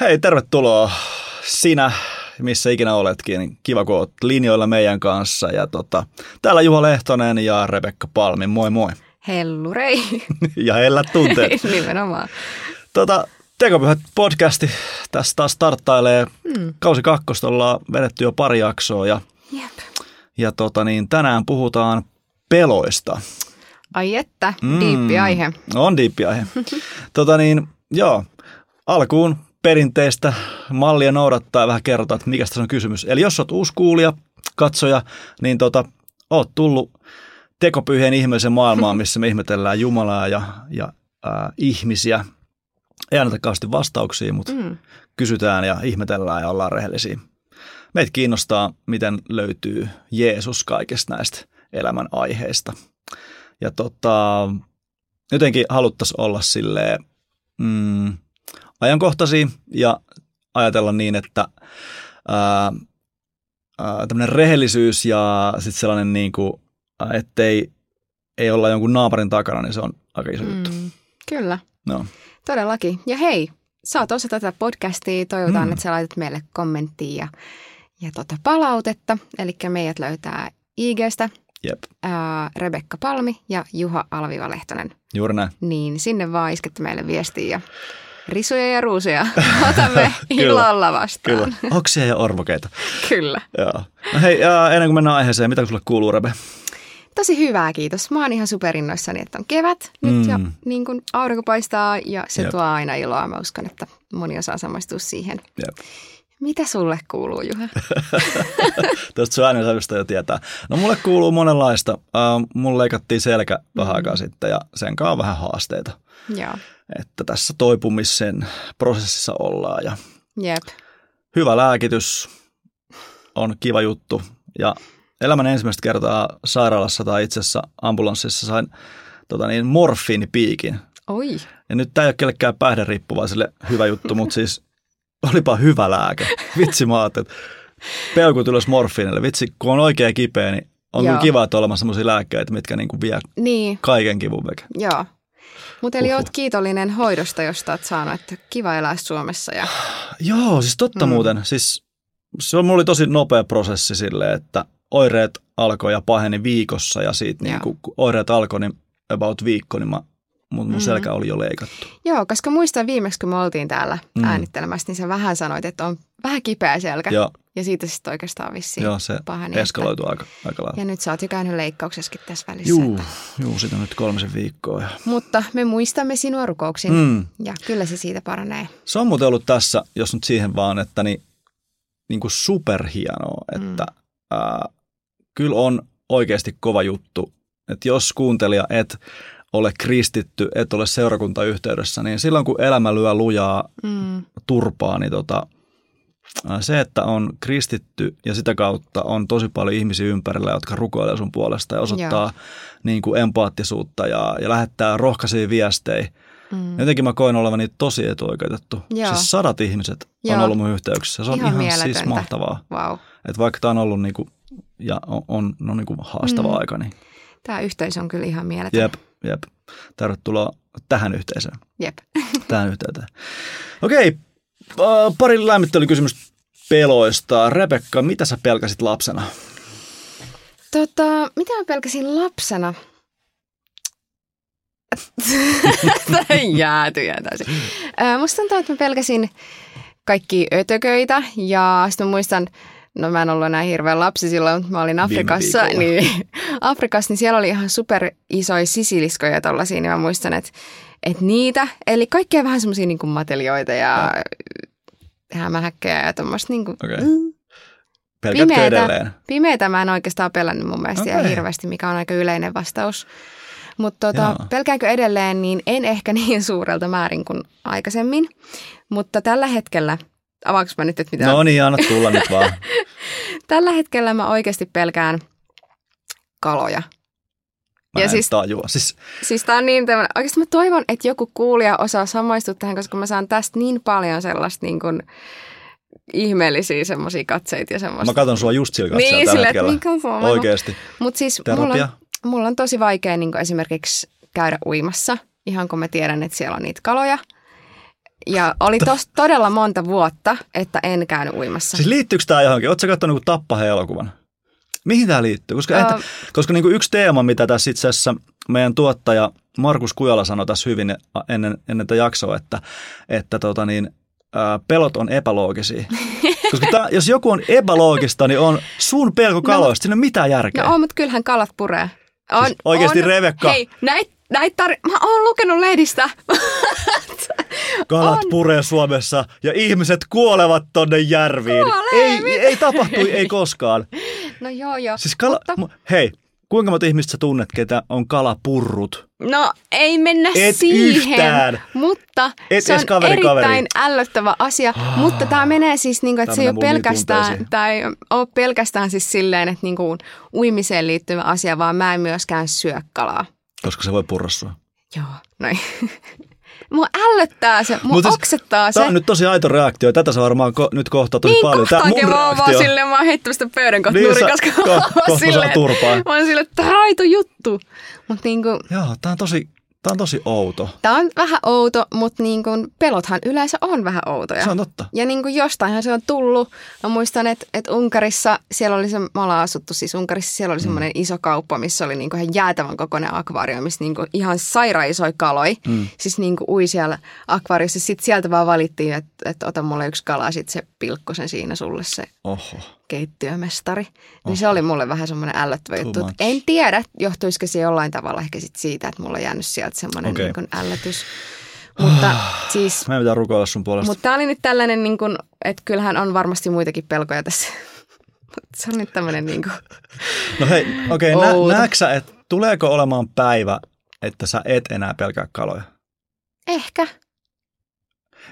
Hei, tervetuloa sinä, missä ikinä oletkin. Kiva, kun olet linjoilla meidän kanssa. Ja tota, täällä Juha Lehtonen ja Rebekka Palmi. Moi moi. Hellurei. ja hellät tunteet. Nimenomaan. Tota, Tekopyhät podcasti tässä taas starttailee. Mm. Kausi kakkosta ollaan vedetty jo pari jaksoa ja, Jep. ja tota niin, tänään puhutaan peloista. Ai että, mm. diippi aihe. On diippi aihe. tota niin, joo, alkuun perinteistä mallia noudattaa ja vähän kerrotaan, että mikä tässä on kysymys. Eli jos olet uusi kuulija, katsoja, niin tota, oot tullut tekopyhien ihmeellisen maailmaan, missä me ihmetellään Jumalaa ja, ja äh, ihmisiä. Ei anneta kauheasti vastauksia, mutta mm. kysytään ja ihmetellään ja ollaan rehellisiä. Meitä kiinnostaa, miten löytyy Jeesus kaikesta näistä elämän aiheista. Ja tota, jotenkin haluttaisiin olla silleen, mm, ajankohtaisia ja ajatella niin, että ää, ää, tämmöinen rehellisyys ja sitten sellainen niin kuin, ettei ei olla jonkun naaparin takana, niin se on aika iso juttu. Mm, kyllä. No. Todellakin. Ja hei, sä oot osa tätä podcastia. Toivotaan, mm. että sä laitat meille kommenttia ja, ja tota palautetta. Eli meidät löytää IGstä Jep. Ää, Rebekka Palmi ja Juha Alviva Lehtonen. Juuri näin. Niin sinne vaan iskette meille viestiä ja risuja ja ruusuja otamme ilolla vastaan. Kyllä, oksia ja orvokeita. Kyllä. Joo. No hei, ja ennen kuin mennään aiheeseen, mitä sulle kuuluu, Rebe? Tosi hyvää, kiitos. Mä oon ihan superinnoissani, että on kevät nyt mm. ja niin kun aurinko paistaa ja se Jep. tuo aina iloa. Mä uskon, että moni osaa samaistua siihen. Jep. Mitä sulle kuuluu, Juha? Tuosta sun äänensävystä jo tietää. No mulle kuuluu monenlaista. Uh, mulle leikattiin selkä vähän mm. aikaa sitten ja sen kanssa on vähän haasteita. Joo että tässä toipumisen prosessissa ollaan. Ja Jep. Hyvä lääkitys on kiva juttu ja elämän ensimmäistä kertaa sairaalassa tai itse asiassa ambulanssissa sain tota niin, morfiinipiikin. Oi. Ja nyt tämä ei ole kellekään päihderiippuvaiselle hyvä juttu, mutta siis olipa hyvä lääke. Vitsi mä että peukut ylös morfiinille. Vitsi, kun on oikein kipeä, niin on kyllä kiva, että on olemassa sellaisia lääkkeitä, mitkä niinku vie niin. kaiken kivun veke. Joo. Mutta eli oot kiitollinen hoidosta, josta oot saanut, että kiva elää Suomessa. Ja... Joo, siis totta mm. muuten. Siis se on, mulla oli tosi nopea prosessi sille, että oireet alkoi ja paheni viikossa ja siitä niin kun oireet alkoi, niin about viikko, niin mä mun, mun mm. selkä oli jo leikattu. Joo, koska muistan viimeksi, kun me oltiin täällä mm. äänittelemässä, niin sä vähän sanoit, että on vähän kipeä selkä. Joo. Ja siitä sitten oikeastaan vissiin Joo, se pahani, eskaloitu että... aika, aika lailla. Ja nyt sä oot jo käynyt leikkauksessakin tässä välissä. Juu, että... juu sitä nyt kolmisen viikkoa. Ja... Mutta me muistamme sinua rukouksin mm. ja kyllä se siitä paranee. Se on muuten ollut tässä, jos nyt siihen vaan, että niin, niin kuin superhienoa, että mm. ää, kyllä on oikeasti kova juttu, että jos kuuntelija et ole kristitty, et ole seurakuntayhteydessä, niin silloin kun elämä lyö lujaa mm. turpaa, niin tota, se, että on kristitty ja sitä kautta on tosi paljon ihmisiä ympärillä, jotka rukoilee sun puolesta ja osoittaa niin kuin empaattisuutta ja, ja lähettää rohkaisia viestejä. Mm. Jotenkin mä koin olevani tosi etuoikeutettu. Joo. Siis sadat ihmiset Joo. on ollut mun yhteyksissä. Se on ihan, ihan siis mahtavaa. Wow. Että vaikka tämä on ollut niinku, ja on, on no niinku haastava mm. aika. Niin... Tämä yhteisö on kyllä ihan mieletön. Jep, jep. Tervetuloa tähän yhteisöön. Jep. Tähän yhteyteen. Okei, Äh, pari lämmittelykysymystä peloista. Rebekka, mitä sä pelkäsit lapsena? Tota, mitä mä pelkäsin lapsena? Tämä jäätyjä täysin. Äh, musta tuntuu, että mä pelkäsin kaikki ötököitä ja sitten mä muistan, no mä en ollut enää hirveän lapsi silloin, mutta mä olin Afrikassa, niin, Afrikassa, niin siellä oli ihan super isoja sisiliskoja tollasia, niin mä muistan, että et niitä, eli kaikkea vähän semmoisia niin matelioita ja hämähäkkejä ja tuommoista niin kuin, okay. mm, pimeätä, edelleen? Pimeätä mä en oikeastaan pelännyt mun mielestä okay. ihan hirveästi, mikä on aika yleinen vastaus. Mutta tota, pelkäänkö edelleen, niin en ehkä niin suurelta määrin kuin aikaisemmin. Mutta tällä hetkellä, avaanko mä nyt, että mitä... No niin, anna tulla nyt vaan. tällä hetkellä mä oikeasti pelkään kaloja. Mä Ja en siis- tajua. Siis, Siis tää on niin tämmönen, oikeasti mä toivon, että joku kuulija osaa samaistua tähän, koska mä saan tästä niin paljon sellaista niin kuin ihmeellisiä semmoisia katseita ja semmoista. mä katson sua just sillä katseella Niin, tällä että hetkellä. mikä on Oikeesti. Mutta siis mulla on, mulla on tosi vaikea niin esimerkiksi käydä uimassa, ihan kun mä tiedän, että siellä on niitä kaloja. Ja oli tos, todella monta vuotta, että en käynyt uimassa. Siis liittyykö tämä johonkin? Oletko katsonut niinku Tappahe-elokuvan? Mihin tämä liittyy? Koska, että, koska niinku yksi teema, mitä tässä itse asiassa meidän tuottaja Markus Kujala sanoi tässä hyvin ennen, ennen tätä jaksoa, että, että tota niin, ää, pelot on epäloogisia. Koska tää, jos joku on epäloogista, niin on sun pelko kaloista. Siinä ei ole mitään järkeä. No on, mutta kyllähän kalat puree. On, Siis oikeesti, Rebekka? Hei, näit, näit tar- mä oon lukenut lehdistä. Kalat on. puree Suomessa ja ihmiset kuolevat tonne järviin. Kuolee, ei, mitä? ei tapahtu, ei koskaan. no joo joo. Siis kala, Mutta, mu- hei, kuinka monta ihmistä sä tunnet, ketä on kalapurrut? no ei mennä Et siihen. yhtään. Mutta Et se on kaveri erittäin kaveriin. ällöttävä asia. mutta tämä menee siis, niin kuin, että se ei ole pelkästään, ei ole pelkästään siis silleen, että niin kuin uimiseen liittyvä asia, vaan mä en myöskään syö kalaa. Koska se voi purra sua. Joo, noin. Mua ällöttää se, mua Mut siis oksettaa se. Tämä on nyt tosi aito reaktio. Tätä sä varmaan ko- nyt kohtaa tosi niin paljon. Kohtaakin mun mä oon vaan silleen, mä oon heittänyt sitä pöydän kohta Niin koska ko- oon kohta silleen, turpaan. mä oon silleen, että tää on aito juttu. Mutta niinku, Joo, tää on tosi, tää on tosi outo. tää on vähän outo, mutta niinku, pelothan yleensä on vähän outoja. Se on totta. Ja niin kuin jostainhan se on tullut. Mä muistan, että, että Unkarissa, siellä oli se, me ollaan asuttu siis Unkarissa, siellä oli semmoinen iso kauppa, missä oli niin kuin ihan jäätävän kokoinen akvaario, missä niin kuin ihan sairaan isoja kaloi. Mm. Siis niin kuin ui siellä akvaariossa. Sitten sieltä vaan valittiin, että, että ota mulle yksi kala, sitten se pilkko sen siinä sulle se Oho. Keittiömestari. Niin se oli mulle vähän semmoinen ällöttävä Too juttu. much. En tiedä, johtuisiko se jollain tavalla ehkä sit siitä, että mulla on jäänyt sieltä semmoinen okay. niin ällötys. Mutta siis Mä pitää rukoilla sun puolesta. mutta tämä oli nyt tällainen, niin kuin, että kyllähän on varmasti muitakin pelkoja tässä. Se on nyt tämmöinen niin kuin, No hei, okei, okay, nä, näetkö että tuleeko olemaan päivä, että sä et enää pelkää kaloja? ehkä.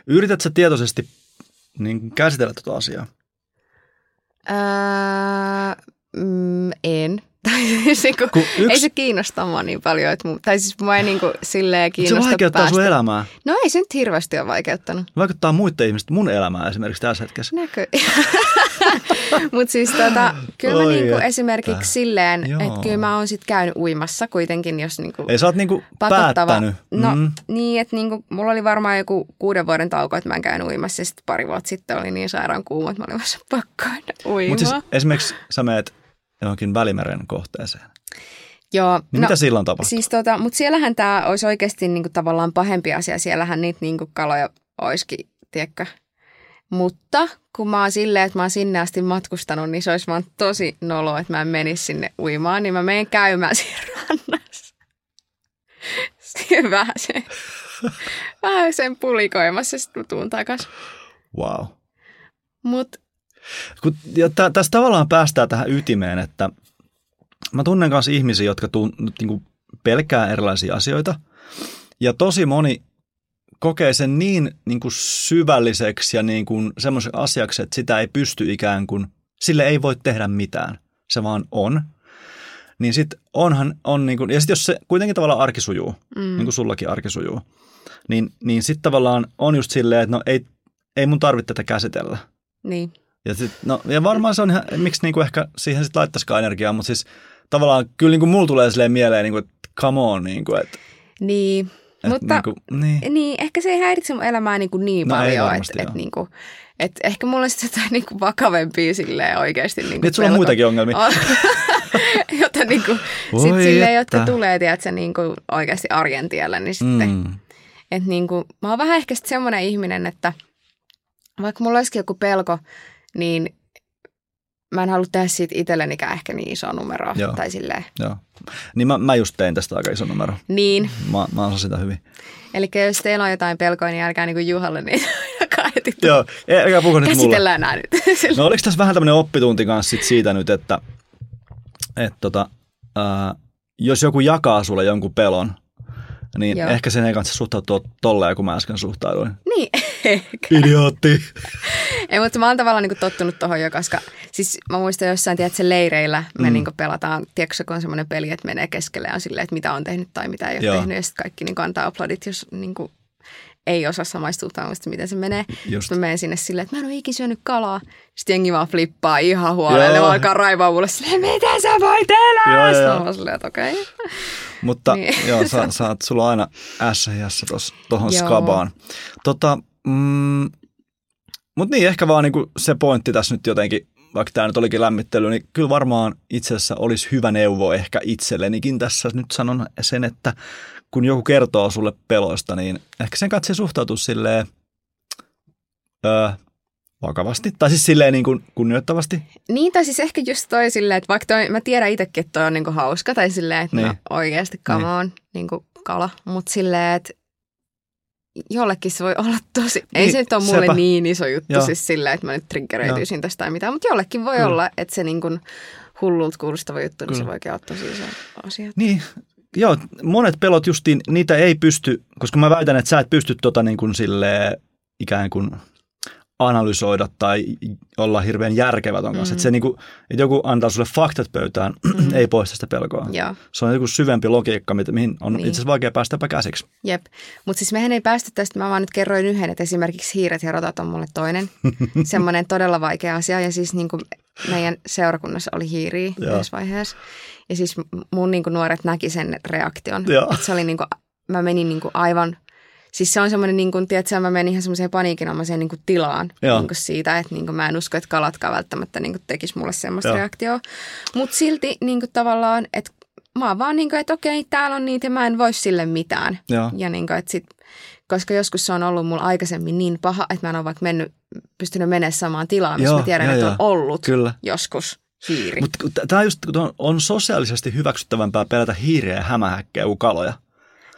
Yrität sä tietoisesti niin käsitellä tuota asiaa? Öö, mm, en. Tai siis niin kuin, yksi- Ei se kiinnosta mua niin paljon. Että, mu- tai siis mua ei niin kuin, silleen Se kiinnosta vaikeuttaa päästä. sun elämää. No ei se nyt hirveästi ole vaikeuttanut. Vaikuttaa muiden ihmisten mun elämään esimerkiksi tässä hetkessä. Näkö. Mutta siis tota, kyllä mä niinku että. esimerkiksi silleen, että kyllä mä oon sit käynyt uimassa kuitenkin, jos niinku Ei sä oot niinku pakottava. päättänyt. No Mm. niin, että niinku, mulla oli varmaan joku kuuden vuoden tauko, että mä en käynyt uimassa ja sitten pari vuotta sitten oli niin sairaan kuuma, että mä olin vasta pakko aina uimaan. Mutta siis esimerkiksi sä meet johonkin Välimeren kohteeseen. Joo, Niin no, mitä silloin tapahtuu? Siis tota, mutta siellähän tämä olisi oikeasti niinku tavallaan pahempi asia. Siellähän niitä niinku kaloja olisikin, tiedätkö? Mutta kun mä oon silleen, että mä oon sinne asti matkustanut, niin se olisi vaan tosi nolo, että mä en menisi sinne uimaan, niin mä menen käymään siinä rannassa. Siinä vähän sen, vähän sen pulikoimassa, sitten mä tuun takas. Wow. Mutta Kun, ja tä, tässä tavallaan päästään tähän ytimeen, että mä tunnen kanssa ihmisiä, jotka tun, niin kuin pelkää erilaisia asioita. Ja tosi moni kokee sen niin, niin kuin syvälliseksi ja niin kuin semmoiseksi asiaksi, että sitä ei pysty ikään kuin, sille ei voi tehdä mitään. Se vaan on. Niin sitten onhan, on niin kuin, ja sitten jos se kuitenkin tavallaan arki sujuu, mm. niin kuin sullakin arki sujuu, niin, niin sitten tavallaan on just silleen, että no ei, ei mun tarvitse tätä käsitellä. niin. Ja, sit, no, ja varmaan se on ihan, miksi niinku ehkä siihen sitten laittaisikaan energiaa, mutta siis tavallaan kyllä niinku mulla tulee silleen mieleen, niinku, että come on, niinku, että Niin, et, mutta niinku, niin. niin, ehkä se ei häiritse mun elämää niin, kuin niin No paljon, että et, niin kuin, et ehkä mulla on sitten jotain niin kuin vakavempia silleen oikeasti. Niin, Niin, että sulla on muitakin ongelmia. On. Jota niin kuin, sit silleen, jotka tulee, tiedätkö, niin kuin oikeasti arjen tiellä, niin sitten, mm. Että niin kuin, mä oon vähän ehkä sitten semmoinen ihminen, että vaikka mulla olisikin joku pelko, niin mä en halua tehdä siitä itsellenikään ehkä niin iso numero. Joo. Tai silleen, Joo. Niin mä, mä just tein tästä aika iso numero. niin. Mä, mä osan sitä hyvin. Eli jos teillä on jotain pelkoa, niin älkää niin kuin Juhalle niin heti. Joo, eikä puhu nyt mulle. Käsitellään nämä nyt. No oliko tässä vähän tämmöinen oppitunti kanssa sit siitä nyt, että, että tota, ää, jos joku jakaa sulle jonkun pelon, niin Joo. Ehkä sen ei kanssa suhtautua tolleen, kun mä äsken suhtauduin. niin, ehkä. Idiootti. Ei, mutta mä oon tavallaan niin tottunut tuohon jo, koska Siis mä muistan jossain, tiedätkö, leireillä me Mm. niin pelataan, tiedätkö, kun on semmoinen peli, että menee keskelle ja on silleen, että mitä on tehnyt tai mitä ei ole Joo. tehnyt. Ja sitten kaikki niin antaa aplodit, jos niin kuin, ei osaa samaistua muista, miten se menee. Just. Sitten mä menen sinne silleen, että mä en ole ikinä syönyt kalaa. Sitten jengi vaan flippaa ihan huolelle. Joo. Joo. alkaa raivaa mulle silleen, mitä sä voit elää? Joo, joo, Sitten joo. mä oon silleen, että okei. Okay. Mutta Niin. joo, sä, sä oot, sulla on aina ässä hiässä tuohon skabaan. Tota, mm, mutta niin, ehkä vaan niinku se pointti tässä nyt jotenkin, vaikka tämä nyt olikin lämmittely, niin kyllä varmaan itse asiassa olisi hyvä neuvo ehkä itsellenikin tässä. Nyt sanon sen, että kun joku kertoo sulle peloista, niin ehkä sen katse suhtautuu silleen öö, vakavasti. Tai siis silleen niin kuin kunnioittavasti. Niin, tai siis ehkä just toi silleen, että vaikka toi, mä tiedän itsekin, että toi on niinku hauska, tai silleen, että niin. Niin. no, oikeasti come Niin. on, niinku kala, mutta silleen, että jollekin se voi olla tosi, ei Niin, se nyt ole mulle sepä. niin iso juttu Joo. siis silleen, että mä nyt triggeröityisin tästä tai mitään, mutta jollekin voi Kyllä. olla, että se niinku hullulta kuulostava juttu, niin se Kyllä. voikin olla tosi iso asia. Niin, joo, monet pelot justiin, niitä ei pysty, koska mä väitän, että sä et pysty tota niin kuin silleen ikään kuin analysoida tai olla hirveän järkevä ton kanssa. Mm. Että se niin kuin, että joku antaa sulle faktat pöytään, Mm. ei poista sitä pelkoa. Joo. Se on joku syvempi logiikka, mihin on Niin. itse asiassa vaikea päästä jopa käsiksi. Jep, mutta siis mehän ei päästy tästä, mä vaan nyt kerroin yhden, että esimerkiksi hiiret ja rotat on mulle toinen. Semmoinen todella vaikea asia ja siis niin kuin meidän seurakunnassa oli hiiriä Joo. yhdessä vaiheessa. Ja siis mun niin kuin nuoret näki sen reaktion. Se oli niin kuin, mä menin niin kuin aivan, siis se on semmoinen niin kuin, tiedätkö, mä menin ihan semmoiseen paniikinomaiseen niin kuin tilaan Joo. niin kuin siitä, että niin kuin mä en usko, että kalatkaan välttämättä niin kuin tekisi mulle semmoista Joo. reaktioa. Mutta silti niin kuin tavallaan, että mä oon vaan niin kuin, että okei, täällä on niitä ja mä en voi sille mitään. Joo. Ja niin kuin, että sit, koska joskus se on ollut mulla aikaisemmin niin paha, että mä en ole vaikka mennyt, pystynyt menemään samaan tilaan, missä Joo, mä tiedän, joo, että joo. on ollut Kyllä. joskus hiiri. Mutta tämä just kun on- on sosiaalisesti hyväksyttävämpää pelätä hiiriä ja hämähäkkejä kuin kaloja.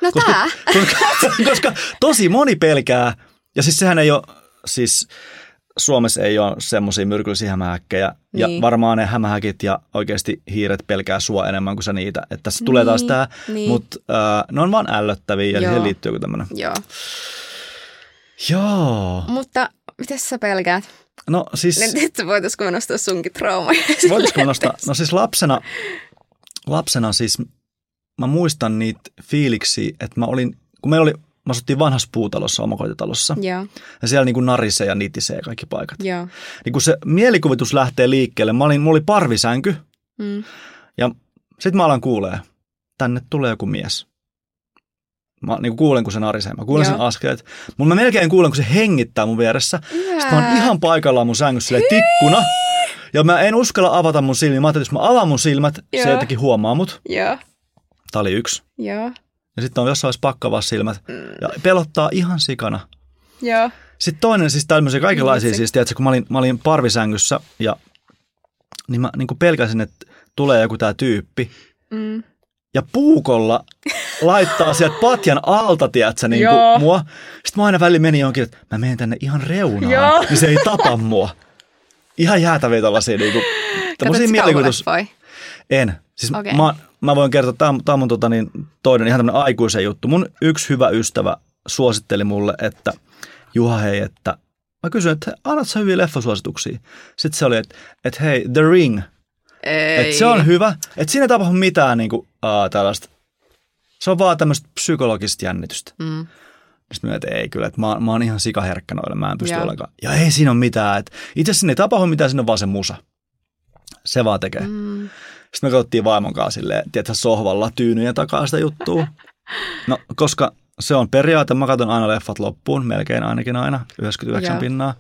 No koska, tää, koska, koska tosi moni pelkää, ja siis sehän ei ole, siis Suomessa ei ole semmoisia myrkyllisiä hämähäkkejä, ja Niin. varmaan ne hämähäkit ja oikeasti hiiret pelkää sua enemmän kuin sä niitä. Että tässä tulee taas Niin, tämä, niin. mutta äh, ne on vaan ällöttäviä ja Joo. siihen liittyy joku tämmöinen. joo. Joo. Mutta mitä sä pelkäät? No siis, Nyt voitaisiko me nostaa sunkin traumaja? voitaisiko mä nostaa, no siis lapsena, lapsena siis mä muistan niitä fiiliksiä, että mä olin, kun meillä oli, mä asuttiin vanhassa puutalossa, omakotitalossa, Joo, ja siellä niin kuin narisee ja nitisee kaikki paikat. joo. niin kun se mielikuvitus lähtee liikkeelle, mä olin, mulla oli parvisänky Mm. ja sitten mä alan kuulee, tänne tulee joku mies. Mä niin kuulen, kun se narisee. Mä kuulen Joo. sen askeleet. Mutta mä melkein kuulen, kun se hengittää mun vieressä. Sitten mä oon ihan paikallaan mun sängyssä silleen tikkuna. Ja mä en uskalla avata mun silmiä. Mä ajattelin, että jos mä avaan mun silmät, se Joo. jotenkin huomaa mut. Joo, Tää oli yksi. joo, Ja sitten on jossain vaiheessa pakko avaa silmät. Ja pelottaa ihan sikana. joo. Sitten toinen, siis tämmöisiä kaikenlaisia, siis tiedätkö, kun mä olin, mä olin parvisängyssä ja niin mä niin kuin pelkäsin, että tulee joku tää tyyppi Mm. ja puukolla laittaa sieltä patjan alta, tiedätkö, niin Joo. kuin mua. Sitten mä aina väliin menin jonkin, että mä menen tänne ihan reunaan, Joo. niin se ei tapa mua. Ihan jäätäviä tällaisia niin kuin, tämmöisiä Katsotko mielikuvitus. En. Siis Okei. mä, mä voin kertoa, tämä on, tää on mun tota, niin, toinen ihan tämmöinen aikuisen juttu. Mun yksi hyvä ystävä suositteli mulle, että Juha hei, että mä kysyin, että annat sä hyviä leffasuosituksia? Sitten se oli, että, että hei, The Ring, Ei. että se on hyvä, että siinä ei tapahdu mitään niin kuin, uh, tällaista. Se on vaan tämmöistä psykologista jännitystä. Mm. Sitten mä että ei kyllä, että mä, mä oon ihan sikaherkkä noille, mä en pysty Joo. ollenkaan. Ja ei siinä ole mitään, että itse asiassa siinä ei tapahdu mitään, siinä on vaan se musa. Se vaan tekee. Mm. Sitten me katsottiin vaimon kanssa silleen, tiedätkö, sohvalla tyynyjen takaa sitä juttua. No, koska se on periaate, mä katson aina leffat loppuun, melkein ainakin aina, 99 Joo. pinnaa.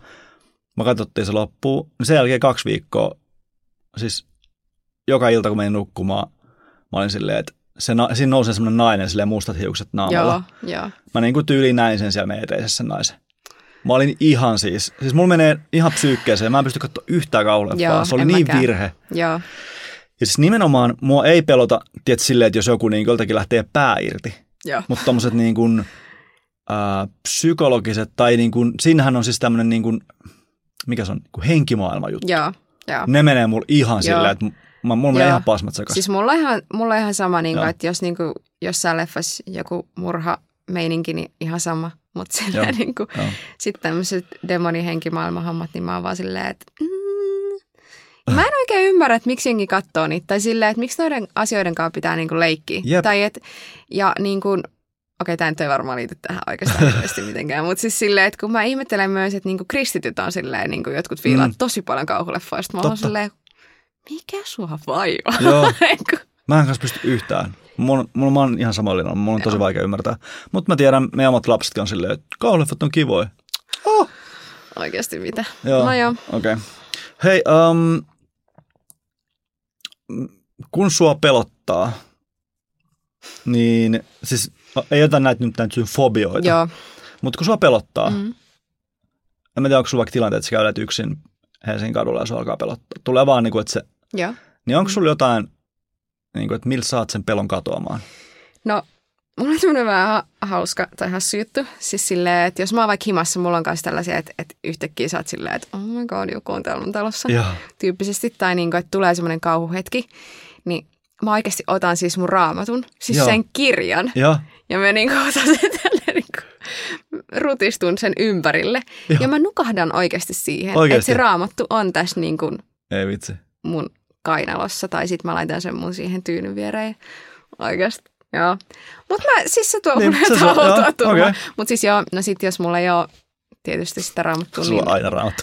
Mä katsottiin se loppuun. Sen jälkeen kaksi viikkoa, siis joka ilta kun menin nukkumaan, mä olin silleen, että se, na- siinä nousee semmoinen nainen, silleen mustat hiukset naamalla. Joo, joo. Mä niin kuin tyyliin näin sen siellä meidän eteisessä sen naisen. Mä olin ihan siis, siis mulla menee ihan psyykkeeseen, mä en pysty katsoa yhtään Joo, se oli niin mäkään. virhe. Joo, Ja siis nimenomaan mua ei pelota, tiedät, silleen, että jos joku niin joltakin lähtee pää irti, mutta tommoset niin kuin, ää, psykologiset, tai niin kuin, siinähän on siis tämmöinen niin kuin, mikä se on, niin kuin henkimaailma juttu. Joo, joo. Ne menee mulla ihan Joo. silleen, että mä, mulla menee ihan pasmat sekaisin. Siis mulla on ihan, mulla on ihan sama, niin kuin, että jos niin kuin, jossain leffassa joku murha meininki, niin ihan sama. Mutta niin sitten tämmöiset demonihenkimaailman hommat, niin mä oon vaan silleen, että mm, Mä en oikein ymmärrä, että miksi jengi katsoo niitä. Tai silleen, että miksi noiden asioiden kanssa pitää niinku leikkiä. Jep. Tai et, ja niin kuin, okei, tämä nyt ei varmaan liity tähän oikeastaan mitenkään, mutta siis silleen, että kun mä ihmettelen myös, että niinku kristityt on silleen, niinku jotkut fiilaa Mm. tosi paljon kauhuleffoista. Mä oon silleen, mikä sua vaivaa? Joo. Mä en kanssa pysty yhtään. Mulla, mulla, mä oon ihan samalla linjalla. Mulla on tosi Joo. vaikea ymmärtää. Mutta mä tiedän, meidän omat lapsetkin on silleen, että kauhuleffat on kivoja. Oh. Oikeasti mitä? Joo. No joo. Okei. Okay. Hei, um, kun sua pelottaa, niin siis ei ota näitä nyt näitä sun fobioita, Joo. mutta kun sua pelottaa, mm. En mä tiedä, onko sulla vaikka tilanteet, että sä käydät yksin Helsingin kadulla ja sua alkaa pelottaa. Tulee vaan niin kuin, että se, Joo. niin onko sulla jotain, niin kuin, että millä saat sen pelon katoamaan? No, mulla on tämmöinen vähän ha- hauska tai hassu juttu. Siis silleen, että jos mä oon vaikka himassa, mulla on kanssa tällaisia, että, että yhtäkkiä sä oot silleen, että oh my god, joku on täällä mun talossa. Joo. Tyyppisesti. Tai niin kuin, että tulee semmoinen kauhuhetki. Niin mä oikeasti otan siis mun raamatun, siis Joo. Joo. sen kirjan. Joo. Ja mä niin kuin otan sen tälleen niin kuin, rutistun sen ympärille. Joo. Ja mä nukahdan oikeasti siihen, Oikeasti? että se raamattu on tässä niin kuin Ei vitsi. mun kainalossa tai sitten mä laitan sen mun siihen tyynyn viereen. Oikeasti. Joo. Mutta mä, siis se tuo Niin, mulle jotain outoa okei. Mutta siis joo, no sit jos mulla ei ole tietysti sitä raamattua, Sulla niin, on aina raamattu.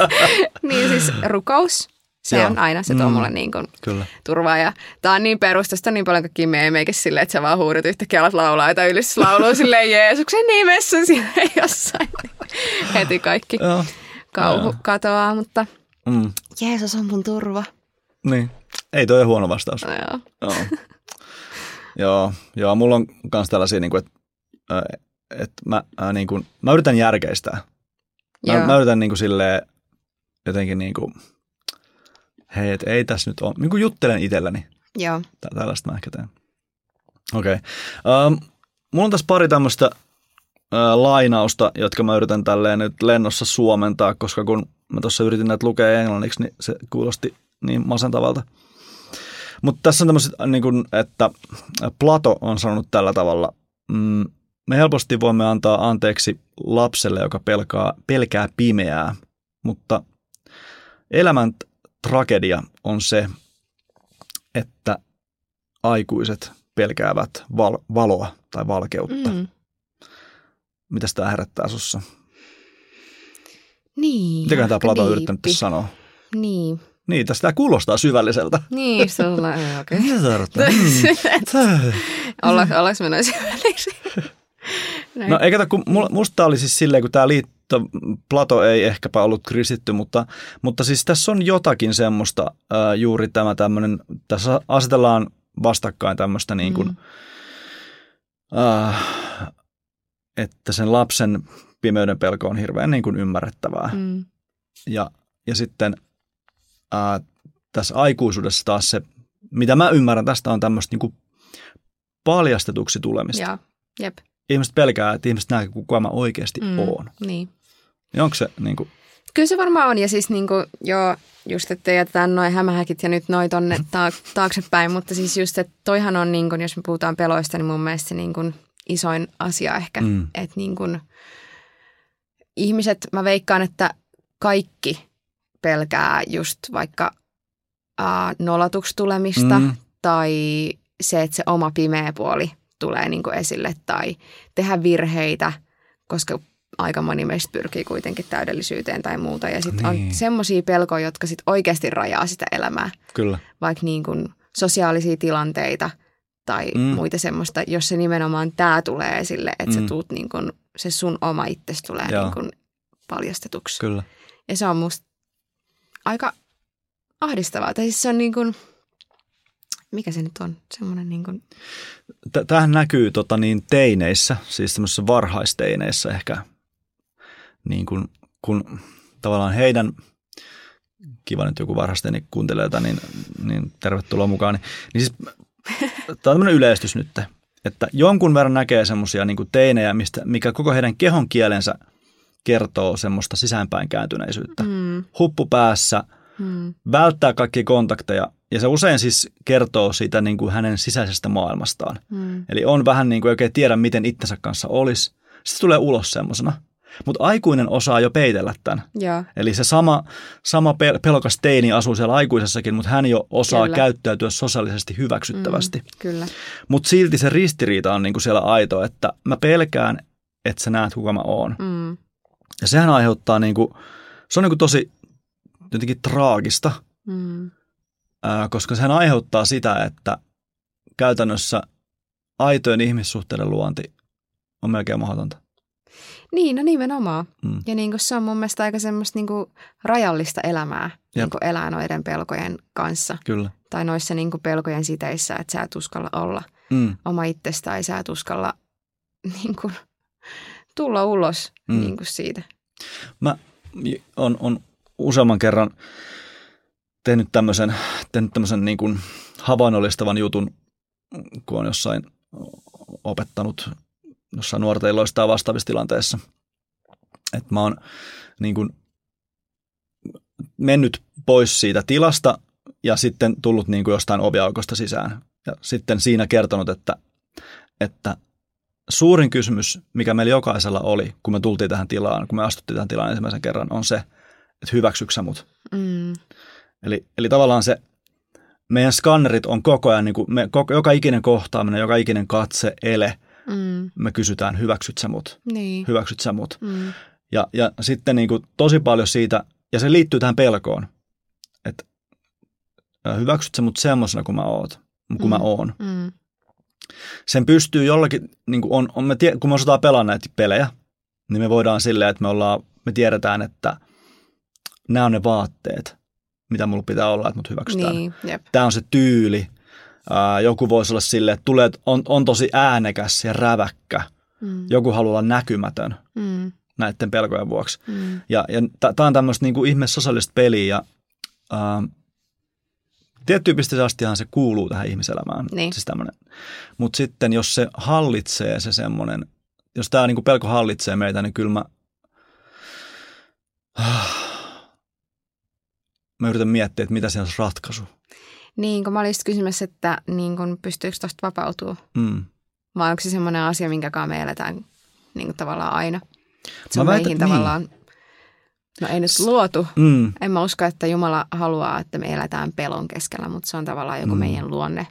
niin siis rukous, se Joo. on aina, se tuo Mm. mulle niin kuin Kyllä. turvaa. Ja tää on niin perusta, on niin paljon kaikkia meemeikä silleen, että sä vaan huudat yhtäkkiä alat laulaa jotain ylistyslaulua silleen Jeesuksen nimessä silleen jossain. Heti kaikki Joo. kauhu Joo. katoaa, mutta Mm. Jeesus on mun turva. Niin. Ei toi ole huono vastaus. No joo. Joo. Joo, joo, mulla on myös tällaisia, niin kuin, että, että mä, niin kuin, mä yritän järkeistää. Mä, Joo. mä yritän niin kuin, silleen, jotenkin niin kuin, hei, et ei tässä nyt ole, niin kuin juttelen itselläni. Joo. Tä- Tällaista mä ehkä teen. Okei. Okay. Um, mulla on tässä pari tämmöistä uh, lainausta, jotka mä yritän tälleen nyt lennossa suomentaa, koska kun mä tuossa yritin näitä lukea englanniksi, niin se kuulosti niin masentavalta. Mutta tässä on tämmöiset, niin kuin, että Plato on sanonut tällä tavalla, mm, me helposti voimme antaa anteeksi lapselle, joka pelkää, pelkää pimeää, mutta elämän tragedia on se, että aikuiset pelkäävät val- valoa tai valkeutta. Mm. Mitä tämä herättää sussa? Niin. Mitäköhän tämä Plato on yrittänyt sanoa? Niin. Niin, tästä kuulostaa syvälliseltä. Niin, se on okei. Mitä tarkoittaa? Mm. Olla, ollaanko me noin syvällisiä? Näin. No eikä, kun musta oli siis silleen, kun tämä liitto, Plato ei ehkäpä ollut kristitty, mutta, mutta siis tässä on jotakin semmoista ää, juuri tämä tämmöinen, tässä asetellaan vastakkain tämmöistä niin kuin, Mm. äh, että sen lapsen pimeyden pelko on hirveän niin kuin ymmärrettävää. Mm. Ja, ja sitten ää, tässä aikuisuudessa taas se, mitä mä ymmärrän tästä, on tämmöistä niin kuin paljastetuksi tulemista. Joo, jep. Ihmiset pelkää, että ihmiset näkee, kuka mä oikeasti mm. Oon. Niin. Niin onko se niin kuin, Kyllä se varmaan on, ja siis niinku, joo, just että jätetään noin hämähäkit ja nyt noin tonne ta- taaksepäin, mutta siis just, että toihan on, niinku, jos me puhutaan peloista, niin mun mielestä se niinku isoin asia ehkä, Mm. että niinku, ihmiset, mä veikkaan, että kaikki pelkää just vaikka äh, nolatuksi tulemista Mm. tai se, että se oma pimeä puoli tulee niinku esille tai tehdä virheitä, koska aika moni meistä pyrkii kuitenkin täydellisyyteen tai muuta. Ja sitten Niin. on semmoisia pelkoja, jotka sit oikeasti rajaa sitä elämää, kyllä. vaikka niin kuin sosiaalisia tilanteita tai Mm. muita semmoista, jos se nimenomaan tämä tulee esille, että Mm. mm. sä tuut niin kuin, se sun oma itsesi tulee Joo. niin kuin paljastetuksi. Kyllä. Ja se on musta aika ahdistavaa. Tai siis se on niin kuin, mikä se nyt on? Semmoinen niin kuin, T- Tämähän näkyy tota, niin teineissä, siis tämmöisissä varhaisteineissä ehkä, niin kuin, kun tavallaan heidän, kiva nyt joku varhaisteini kuuntelee tätä, niin, niin tervetuloa mukaan. Niin, niin siis, tämä on tämmöinen yleistys nyt, että jonkun verran näkee semmoisia niin teinejä, mistä, mikä koko heidän kehon kielensä kertoo semmoista sisäänpäin kääntyneisyyttä. mm, Huppu päässä, mm, välttää kaikki kontakteja ja se usein siis kertoo siitä niin kuin hänen sisäisestä maailmastaan. mm, Eli on vähän niin kuin ei oikein tiedä, miten itsensä kanssa olisi. Sitten tulee ulos semmoisena. Mutta aikuinen osaa jo peitellä tämän. Joo. Eli se sama, sama pel- pelokas teini asuu siellä aikuisessakin, mutta hän jo osaa Kyllä. käyttäytyä sosiaalisesti hyväksyttävästi. Mm. Kyllä. Mutta silti se ristiriita on niinku siellä aito, että mä pelkään, että sä näet kuka mä oon. Mm. Ja sehän aiheuttaa, niinku, se on niinku tosi jotenkin traagista, Mm. ää, koska sehän aiheuttaa sitä, että käytännössä aitojen ihmissuhteiden luonti on melkein mahdotonta. Niin, no nimenomaan. Mm. Ja niin kuin se on mun mielestä aika semmoista niin kuin rajallista elämää niin kuin elää noiden pelkojen kanssa. Kyllä. Tai noissa niin kuin pelkojen siteissä, että sä et uskalla olla Mm. oma itsesi tai sä et uskalla niin kuin, tulla ulos Mm. niin kuin siitä. Mä on, on useamman kerran tehnyt tämmöisen, tehnyt tämmöisen niin kuin havainnollistavan jutun, kun on jossain opettanut jossain nuorten illoissa tai vastaavissa tilanteissa. Että mä oon niin kuin mennyt pois siitä tilasta ja sitten tullut niin kuin jostain oviaukosta sisään. Ja sitten siinä kertonut, että, että suurin kysymys, mikä meillä jokaisella oli, kun me tultiin tähän tilaan, kun me astuttiin tähän tilaan ensimmäisen kerran, on se, että hyväksyksä mut. Mm. Eli, eli tavallaan se, meidän skannerit on koko ajan, niin kuin me, koko, joka ikinen kohtaaminen, joka ikinen katse, ele, Mm. me kysytään, hyväksyt sä mut, Niin. hyväksyt sä mut. Mm. Ja, ja sitten niin kuin tosi paljon siitä, ja se liittyy tähän pelkoon, että ä, hyväksyt sä mut semmoisena kuin mä oot, kuin mä Mm. oon. Mm. Sen pystyy jollakin, niin kuin on, on me tie, kun me osataan pelaa näitä pelejä, niin me voidaan silleen, että me, ollaan, me tiedetään, että nämä on ne vaatteet, mitä mulla pitää olla, että mut hyväksytään. Niin, jep. Tämä on se tyyli. Ää, joku voisi olla silleen, että tulee, on, on tosi äänekäs ja räväkkä. Mm. Joku haluaa olla näkymätön Mm. näiden pelkojen vuoksi. Mm. Ja, ja tämä on tämmöistä niinku ihme sosiaalista peliä ja ää, tiettyyn pisteeseen astihan se kuuluu tähän ihmiselämään. Niin. Siis. Mutta sitten jos se hallitsee se semmoinen, jos tämä niinku pelko hallitsee meitä, niin kyllä mä, mä yritän miettiä, että mitä siinä olisi ratkaisu. Niin, kun mä olin just kysymässä, että niin kun pystyykö tuosta vapautua? Mm. Vai onko se semmoinen asia, minkä kanssa me eletään niin kuin tavallaan aina? Se on Mä väitän- meihin tavallaan, no ei nyt luotu. Mm. En mä usko, että Jumala haluaa, että me eletään pelon keskellä, mutta se on tavallaan joku Mm. meidän luonne.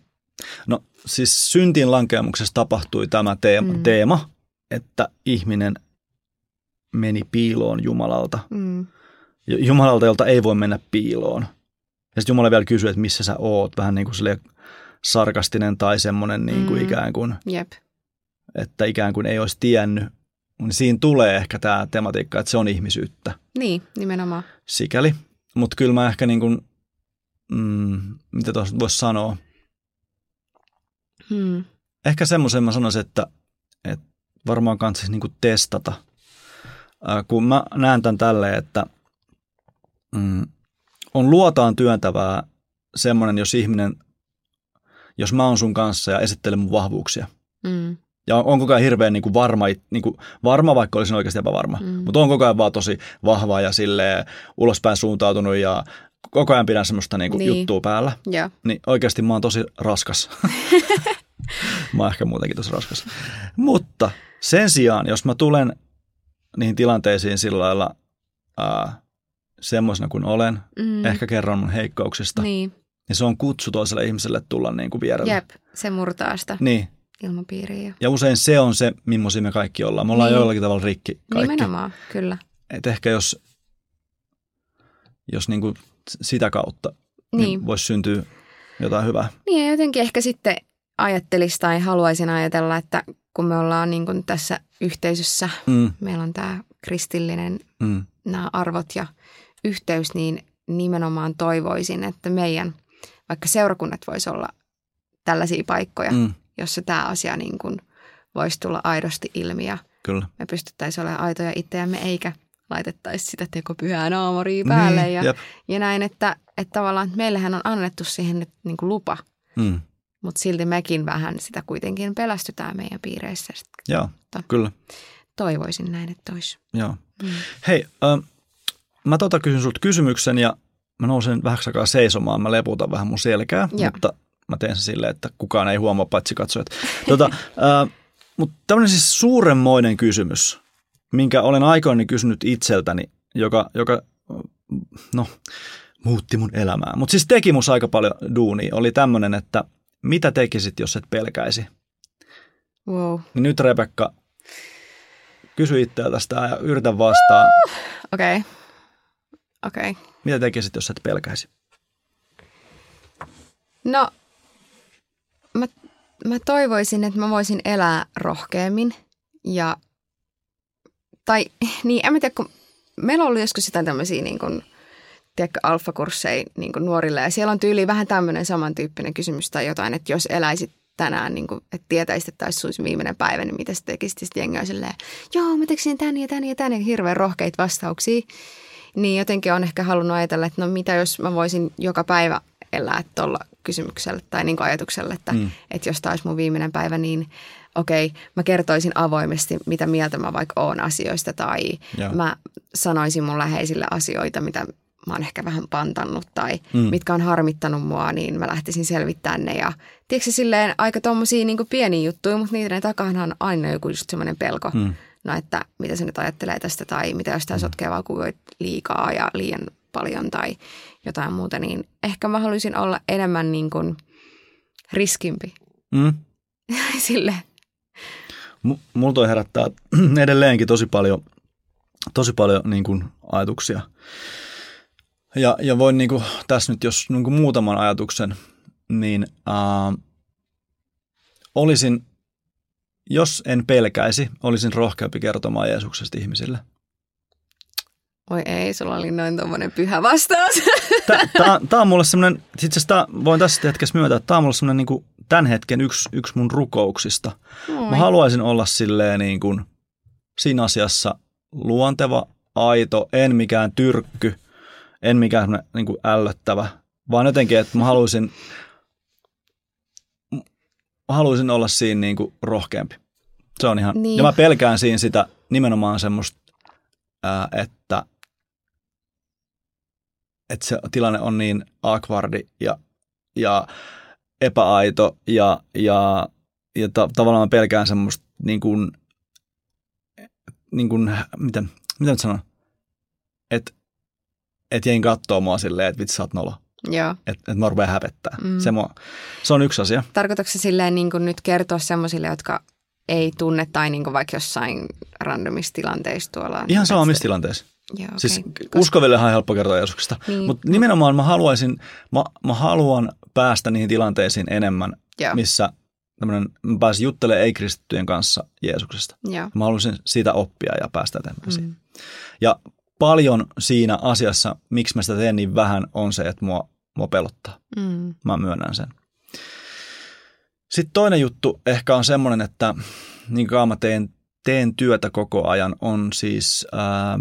No siis syntiin lankeamuksessa tapahtui tämä teema, Mm. teema, että ihminen meni piiloon Jumalalta. Mm. Jumalalta, jolta ei voi mennä piiloon. Ja sitten Jumala vielä kysyy, että missä sä oot, vähän niin kuin sarkastinen tai semmoinen niin kuin Mm. ikään kuin, Jep. että ikään kuin ei olisi tiennyt. Niin siinä tulee ehkä tämä tematiikka, että se on ihmisyyttä Niin, nimenomaan. sikäli. Mutta kyllä mä ehkä niin kuin, mm, mitä tuossa voisi sanoa, Hmm. ehkä semmoisen mä sanoisin, että, että varmaan kannattaisi niin kuin testata. Ää, kun mä näen tämän tälleen, että mm, on luotaan työntävää semmoinen, jos ihminen, jos mä oon sun kanssa ja esittelen mun vahvuuksia. Mm. Ja on, on koko ajan hirveän niin kuin varma, niin kuin varma, vaikka olisin oikeasti epävarma. Mm. Mutta on koko ajan vaan tosi vahva ja sille ulospäin suuntautunut ja koko ajan pidän semmoista niin kuin Niin. juttua päällä. Joo. Niin oikeasti mä oon tosi raskas. mä oon ehkä muutenkin tosi raskas. Mutta sen sijaan, jos mä tulen niihin tilanteisiin sillä lailla ää, semmoisena kuin olen, Mm. ehkä kerron mun heikkouksista, niin. Niin, niin se on kutsu toiselle ihmiselle tulla niin kuin vierelle. jep. Se murtaa sitä Niin. Ilmapiiriä. jo. Ja usein se on se, millaisia me kaikki ollaan. Me ollaan Niin. jollakin tavalla rikki kaikki. Nimenomaan, kyllä. Et ehkä jos, jos niin kuin sitä kautta niin. Niin. niin voisi syntyä jotain hyvää. Niin ja jotenkin ehkä sitten ajattelisi tai haluaisin ajatella, että kun me ollaan niin kuin tässä yhteisössä, Mm, meillä on tämä kristillinen mm, nämä arvot ja yhteys, niin nimenomaan toivoisin, että meidän vaikka seurakunnat voisi olla tällaisia paikkoja, mm. Jossa tämä asia niin kuin voisi tulla aidosti ilmi ja kyllä. me pystyttäisiin olemaan aitoja itseämme eikä laitettaisi sitä tekopyhää naamoria päälle niin, ja, jep. ja näin, että, että tavallaan että meillähän on annettu siihen nyt niin kuin lupa, Mm, mutta silti mekin vähän sitä kuitenkin pelästytään meidän piireissä. Joo, Totta. kyllä. toivoisin näin, että olisi. Joo. Mm. Hei, äh, mä tota kysyn sulta kysymyksen ja mä nousen vähäksi aikaa seisomaan. Mä leputan vähän mun selkää, Joo. mutta mä teen sen silleen, että kukaan ei huomaa paitsi katsojat. Tota, äh, mutta tämmöinen siis suuremmoinen kysymys, minkä olen aikoinani kysynyt itseltäni, joka, joka no, muutti mun elämää. Mutta siis teki mus aika paljon duunia. Oli tämmöinen, että mitä tekisit, jos et pelkäisi? Wow. Niin nyt Rebekka, kysy itseltäsi tämä ja yritä vastaa. Okei. Okay. Okei. Okay. Mitä tekisit, jos et pelkäisi? No, mä, mä toivoisin, että mä voisin elää rohkeammin ja, tai niin, en mä tiedä, kun meillä on ollut joskus sitä tämmöisiä niin kuin, tiedätkö, alfakursseja niin kuin nuorille ja siellä on tyyli vähän tämmöinen samantyyppinen kysymys tai jotain, että jos eläisit tänään, niin kuin, että tietäisit, että olisi viimeinen päivä, niin mitä sä tekisit? Sitten jengi on silleen, joo, mä tekisin tän ja tän ja tän ja hirveän rohkeita vastauksia. Niin jotenkin on ehkä halunnut ajatella, että no mitä jos mä voisin joka päivä elää tuolla kysymyksellä tai niin kuin ajatuksella, että, mm. että jos taisi mun viimeinen päivä, niin okei, okay, mä kertoisin avoimesti, mitä mieltä mä vaikka oon asioista tai ja. mä sanoisin mun läheisille asioita, mitä mä oon ehkä vähän pantannut tai mm. mitkä on harmittanut mua, niin mä lähtisin selvittämään ne. Ja tiedätkö silleen aika tommosia niin pieniä juttuja, mutta niiden takahan on aina joku just semmoinen pelko. Mm. No että mitä se nyt ajattelee tästä tai mitä jos tämä mm. sotkee vakuukoit liikaa ja liian paljon tai jotain muuta, niin ehkä mä haluaisin olla enemmän niin kuin riskimpi. Mm. Sille. M- mulla toi herättää edelleenkin tosi paljon, tosi paljon niin kuin ajatuksia. Ja, ja voin niin kuin, tässä nyt, jos niin kuin muutaman ajatuksen, niin äh, olisin, jos en pelkäisi, olisin rohkeampi kertomaan Jeesuksesta ihmisille. Oi ei, sulla oli noin tuommoinen pyhä vastaus. Tämä on mulle semmoinen, itse asiassa voin tässä hetkessä myöntää, että tämä on mulle semmoinen niin kuin tämän hetken yksi, yksi mun rukouksista. Oi. Mä haluaisin olla silleen niin kuin siinä asiassa luonteva, aito, en mikään tyrkky, en mikään niin kuin ällöttävä, vaan jotenkin, että mä haluaisin, mä haluaisin olla siinä niin kuin rohkeampi. Se on ihan, niin. ja mä pelkään siinä sitä nimenomaan semmoista, että, että se tilanne on niin akvardi ja, ja epäaito ja, ja, ja ta- tavallaan pelkään semmoista niin kuin, niin kuin, miten, miten sanon, että että jengi katsoo mua silleen, että vitsi sä oot nolo. Joo. Että et mä rupean hävettää. Mm. Se, mua, se on yksi asia. Tarkoitatko se silleen niin kuin nyt kertoa semmoisille, jotka ei tunne tai niin kuin vaikka jossain randomissa tilanteissa tuolla? Ihan sama missä tilanteessa. Joo, okay. Siis Koska... uskoville on helppo kertoa Jeesuksesta. Niin. Mutta nimenomaan mä haluaisin, mä, mä haluan päästä niihin tilanteisiin enemmän, Joo. missä tämmönen, mä pääsin juttelemaan ei-kristittyjen kanssa Jeesuksesta. Joo. Mä haluaisin siitä oppia ja päästä eteenpäin. Mm. Ja paljon siinä asiassa, miksi mä sitä teen niin vähän, on se, että mua, mua pelottaa. Mm. Mä myönnän sen. Sitten toinen juttu ehkä on semmoinen, että niin kuin mä teen, teen työtä koko ajan, on siis ää,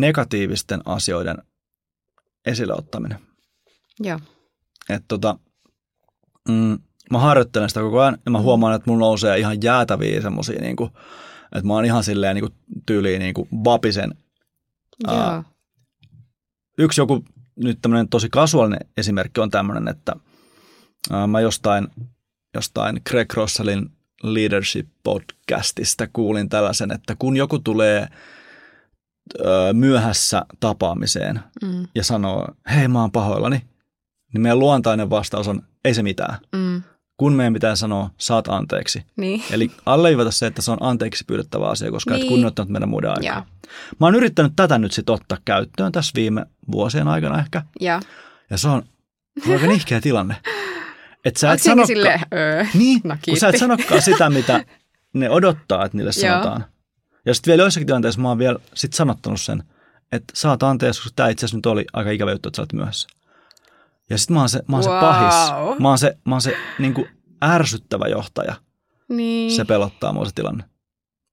negatiivisten asioiden esille ottaminen. Joo. Että tota, mm, mä harjoittelen sitä koko ajan ja mä huomaan, että mulla nousee ihan jäätäviä semmosia, niin kuin, että mä oon ihan silleen niin kuin, tyyliin niin kuin vapisen Joo. Uh, yksi joku nyt tämmöinen tosi kasuaalinen esimerkki on tämmöinen, että uh, mä jostain, jostain Greg Rossalin Leadership podcastista kuulin tällaisen, että kun joku tulee myöhässä tapaamiseen mm. ja sanoo, hei mä oon pahoillani, niin meidän luontainen vastaus on, ei se mitään. Mm kun meidän pitää sanoa saat anteeksi. Niin. Eli alleivata se, että se on anteeksi pyydettävä asia, koska niin. et kunnioittanut meidän muiden aikaa. Ja. Mä oon yrittänyt tätä nyt sitten ottaa käyttöön tässä viime vuosien aikana ehkä. Ja, ja se on aika nihkeä tilanne. Et sä et sanokka... sille, öö, niin, no kun sä et sanokaan sitä, mitä ne odottaa, että niille sanotaan. Ja sitten vielä joissakin tilanteissa mä oon vielä sit sanottanut sen, että saat anteeksi, koska tämä itse asiassa nyt oli aika ikävä juttu, että sä olet myöhässä. Ja sitten mä oon se, mä oon wow. se pahis. Mä oon se, mä oon se niin kuin ärsyttävä johtaja. Niin. Se pelottaa mua se tilanne.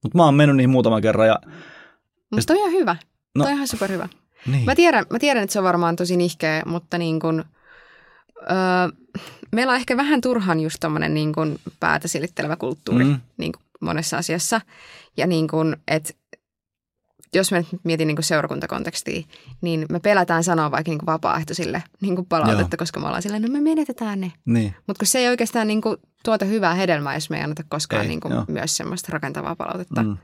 Mutta mä oon mennyt niihin muutaman kerran. Ja, Mutta toi on ihan hyvä. No, toi on ihan superhyvä. Niin. Mä, tiedän, mä tiedän, että se on varmaan tosi nihkeä, mutta niin kun, öö, meillä on ehkä vähän turhan just tommonen niin kun päätä silittelevä kulttuuri mm. niin kun monessa asiassa. Ja niin kun, että jos mä nyt mietin niin seurakuntakontekstia, niin me pelätään sanoa vaikka niin vapaaehtoisille niin palautetta, Joo. koska me ollaan silleen, no me menetetään ne. Niin. Mutta kun se ei oikeastaan niin tuota hyvää hedelmää, jos me ei anneta koskaan ei, niin myös semmoista rakentavaa palautetta. Mm.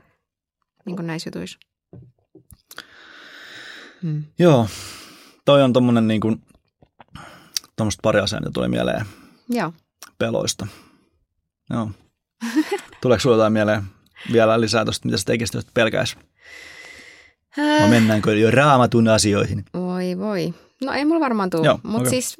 niin kuin näissä jutuissa. Hmm. Joo, toi on tommonen niin kuin, tommoista pari asiaa, mitä tuli mieleen Joo. peloista. Joo. Tuleeko sinulla jotain mieleen vielä lisää tuosta, mitä sä tekisit, jos pelkäisi? Vai Äh, mennäänkö jo raamatun asioihin? voi voi. No ei mulla varmaan tule, mutta okei. siis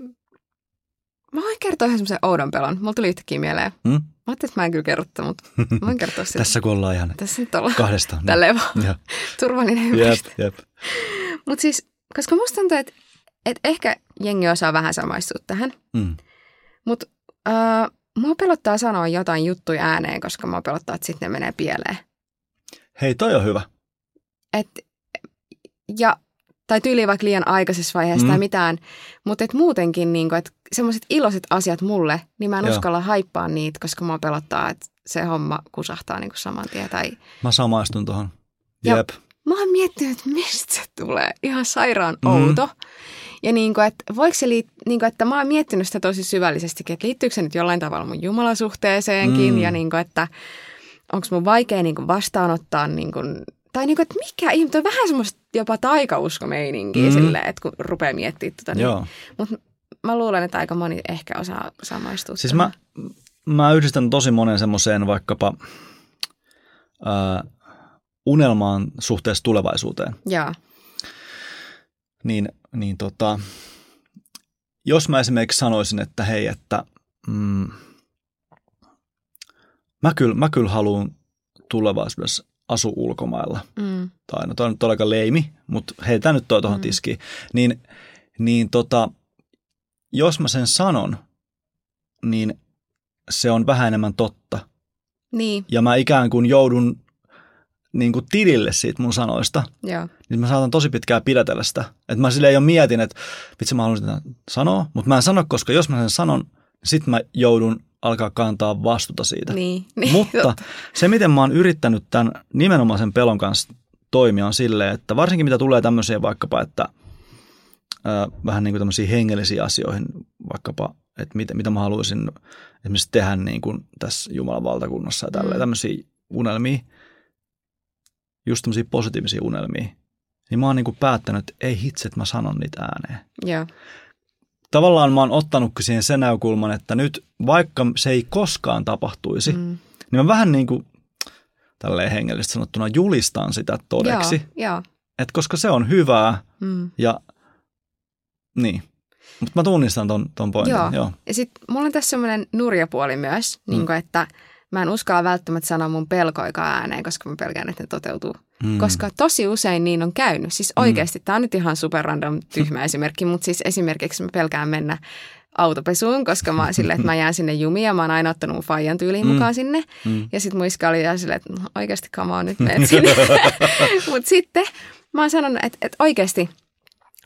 mä voin kertoa yhden semmoisen oudon pelon. Mulla tuli yhtäkkiä mieleen. Hmm? Mä ajattelin, että mä en kyllä kerro mutta mä voin kertoa sitä. Tässä kun ollaan ihan Tässä nyt ollaan kahdestaan. tälleen vaan Joo. turvallinen Jep, ympäristö. jep. Mutta siis, koska musta tuntuu, että, että ehkä jengi osaa vähän samaistua tähän. Mm. Mutta äh, mua pelottaa sanoa jotain juttuja ääneen, koska mua pelottaa, että sitten ne menee pieleen. Hei, toi on hyvä. Et, ja, tai tyyli vaikka liian aikaisessa vaiheessa Mm. tai mitään. Mutta et muutenkin, niin että semmoiset iloiset asiat mulle, niin mä en Joo. uskalla haippaa niitä, koska mua pelottaa, että se homma kusahtaa niin kuin saman tien. Tai... Mä samaistun tuohon. Ja- Jep. Mä oon miettinyt, että mistä se tulee. Ihan sairaan Mhm. outo. Ja niin kuin, että voiko se liit, niin kuin, että mä oon miettinyt sitä tosi syvällisestikin, että liittyykö se nyt jollain tavalla mun jumalasuhteeseenkin Mm. ja niin kuin, että onko mun vaikea niin kuin vastaanottaa niin kuin, tai niin kuin, että mikä ihme, on vähän semmoista jopa taikauskomeininkiä Mm. silleen, että kun rupeaa miettimään tota. Niin, Joo. Mutta mä luulen, että aika moni ehkä osaa samaistua. Siis mä, mä yhdistän tosi monen semmoiseen vaikkapa ää, unelmaan suhteessa tulevaisuuteen. Joo, Niin, niin tota, jos mä esimerkiksi sanoisin, että hei, että mm, mä kyllä, mä kyllä haluan tulevaisuudessa asua ulkomailla. mm, Tai no toi on nyt aika leimi, mutta heitään nyt toi tuohon Mm. tiskiin. Niin, niin tota, jos mä sen sanon, niin se on vähän enemmän totta. niin, Ja mä ikään kuin joudun niin kuin tilille siitä mun sanoista, joo, niin mä saatan tosi pitkään pidätellä sitä. Että mä silleen jo mietin, että vitsi mä haluan sitä sanoa, mutta mä en sano, koska jos mä sen sanon, niin sit mä joudun alkaa kantaa vastuuta siitä. niin, niin. Mutta se, miten mä oon yrittänyt tämän nimenomaisen pelon kanssa toimia, on silleen, että varsinkin mitä tulee tämmöisiä vaikkapa, että ää, vähän niin kuin tämmöisiin hengellisiin asioihin, vaikkapa, että mitä, mitä mä haluaisin esimerkiksi tehdä niin kuin tässä Jumalan valtakunnassa ja tälleen, Mm. tämmöisiä unelmia, just tämmöisiä positiivisia unelmia, niin mä oon niin kuin päättänyt, että ei hitse, että mä sanon niitä ääneen joo, tavallaan mä oon ottanutkin siihen sen näkökulman, että nyt vaikka se ei koskaan tapahtuisi, mm. niin mä vähän niin kuin tälleen hengellisesti sanottuna julistan sitä todeksi, joo, joo, että koska se on hyvää mm. ja niin. Mutta mä tunnistan ton, ton pointin. Joo. Joo. Ja sitten mulla on tässä semmoinen nurjapuoli myös, Mm. niin kuin, että mä en uskalla välttämättä sanoa mun pelkoikaan ääneen, koska mä pelkään, että ne toteutuu. Mm. Koska tosi usein niin on käynyt. Siis oikeasti, mm. tämä on nyt ihan super random tyhmä esimerkki, mutta siis esimerkiksi mä pelkään mennä autopesuun, koska mä oon silleen, että mä jään sinne jumiin ja mä oon aina ottanut mun faijan tyyliin Mm. mukaan sinne. Mm. Ja sitten muiska oli ihan silleen, että no, oikeasti on, nyt menet sinne. mutta sitten mä oon sanonut, että, että oikeasti,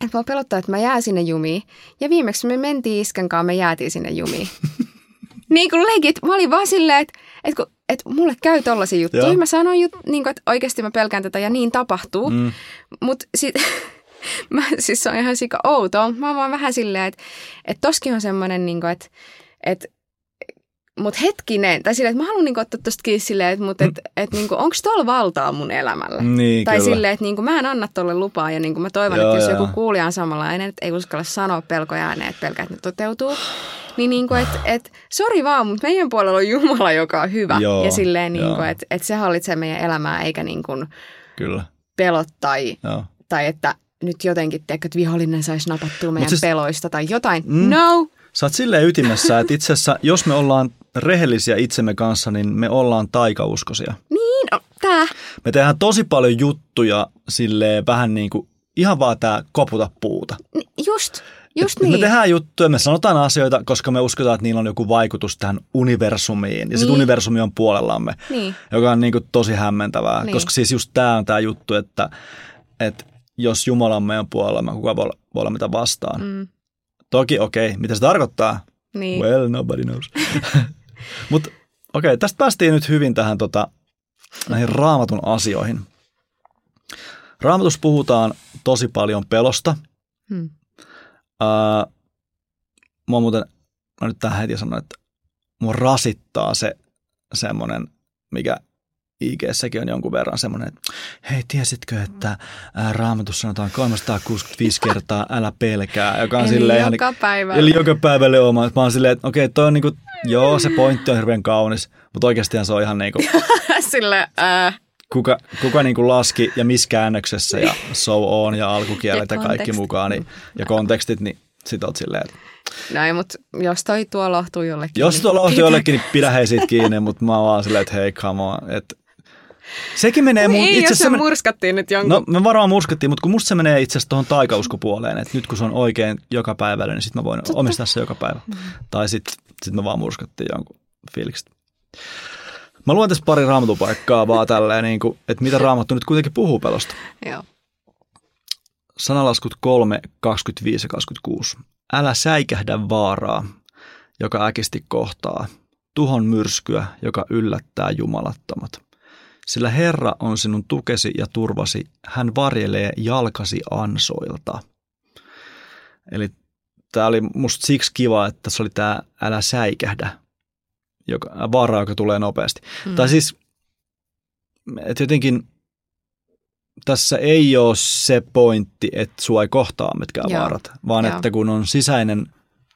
että mua pelottaa, että mä jään sinne jumiin. Ja viimeksi me mentiin isken kanssa, me jäätiin sinne jumiin. niin kuin legit, mä olin vaan silleen, että, että, kun, että mulle käy tollaisia juttuja. Joo. Mä sanoin, jut, niin kuin, että oikeasti mä pelkään tätä ja niin tapahtuu. Mm. Mutta sitten, mä, siis se on ihan sika outoa. Mä oon vaan vähän silleen, että, että toskin on semmoinen, niin kuin, että, että Mut hetkinen, tai silleen, että mä haluan niinku ottaa tosta kiinni silleen, että, mut, et, et, niinku, onko tuolla valtaa mun elämällä? Niin, tai kyllä. silleen, että niinku, mä en anna tolle lupaa ja niinku, mä toivon, Joo, että jos joo. joku kuulija on samanlainen, että ei uskalla sanoa pelkoja ääneen, että pelkää, että ne toteutuu. Niin niinku, että et, sori vaan, mutta meidän puolella on Jumala, joka on hyvä. Joo, ja silleen, niinku, että et se hallitsee meidän elämää, eikä niinku Kyllä, pelot tai, joo. tai että nyt jotenkin, tiedätkö, että vihollinen saisi napattua meidän siis- peloista tai jotain. Mm. No! Sä oot silleen ytimessä, että itse asiassa, jos me ollaan rehellisiä itsemme kanssa, niin me ollaan taikauskosia. Niin, no, tää. Me tehdään tosi paljon juttuja silleen vähän niin kuin ihan vaan tää koputa puuta. Just, just Et niin. Me tehdään juttuja, me sanotaan asioita, koska me uskotaan, että niillä on joku vaikutus tähän universumiin. Ja sitten Niin. universumi on puolellamme, Niin, joka on niin kuin tosi hämmentävää. Niin. Koska siis just tämä on tämä juttu, että, että jos Jumala on meidän puolella, kuka voi olla, voi olla mitä vastaan. Mm, Toki okei, okay, mitä se tarkoittaa? niin. Well, nobody knows. Mutta okei, okay, tästä päästiin nyt hyvin tähän tota, näihin raamatun asioihin. Raamatussa puhutaan tosi paljon pelosta. Hmm. Uh, mua muuten, mä nyt tähän heti sanon, että mua rasittaa se semmoinen, mikä IG-säkin on jonkun verran semmoinen, että hei, tiesitkö, että raamatussa sanotaan 365 kertaa älä pelkää, joka on Eli silleen ihan joka niin- päivä. Eli joka päivälle oma. Mä oon silleen, että okei, toi on niinku, joo, se pointti on hirveän kaunis, mutta oikeastihan se on ihan niinku, Sille, äh, kuka, kuka niinku laski ja missä käännöksessä ja so on ja alkukielet ja, Ja kaikki mukaan niin, ja kontekstit, niin sit oot silleen, että näin, mutta jos toi tuo lohtuu jollekin. jos niin on pitää- jollekin, niin pidä hei siitä kiinni, mutta mä oon vaan silleen, että hei, come on. Että sekin menee mun, Ei, itse jos se men- murskattiin nyt jonkun. No me varmaan murskattiin, mutta kun musta se menee itse asiassa tuohon taikauskopuoleen, että nyt kun se on oikein joka päivällä, niin sit mä voin omistaa se joka päivä. Mm. Tai sit, sit me vaan murskattiin jonkun fiilikset. Mä luen tässä pari raamatupaikkaa vaan tälleen, niin kuin, että mitä raamattu nyt kuitenkin puhuu pelosta. Joo. Sanalaskut 3, 25 ja 26. Älä säikähdä vaaraa, joka äkisti kohtaa, tuhon myrskyä, joka yllättää jumalattomat. Sillä Herra on sinun tukesi ja turvasi, hän varjelee jalkasi ansoilta. Eli tämä oli musta siksi kiva, että se oli tämä älä säikähdä, joka, vaara, joka tulee nopeasti. Mm. Tai siis, että jotenkin tässä ei ole se pointti, että sua ei kohtaa mitkään Joo. vaarat, vaan Joo. että kun on sisäinen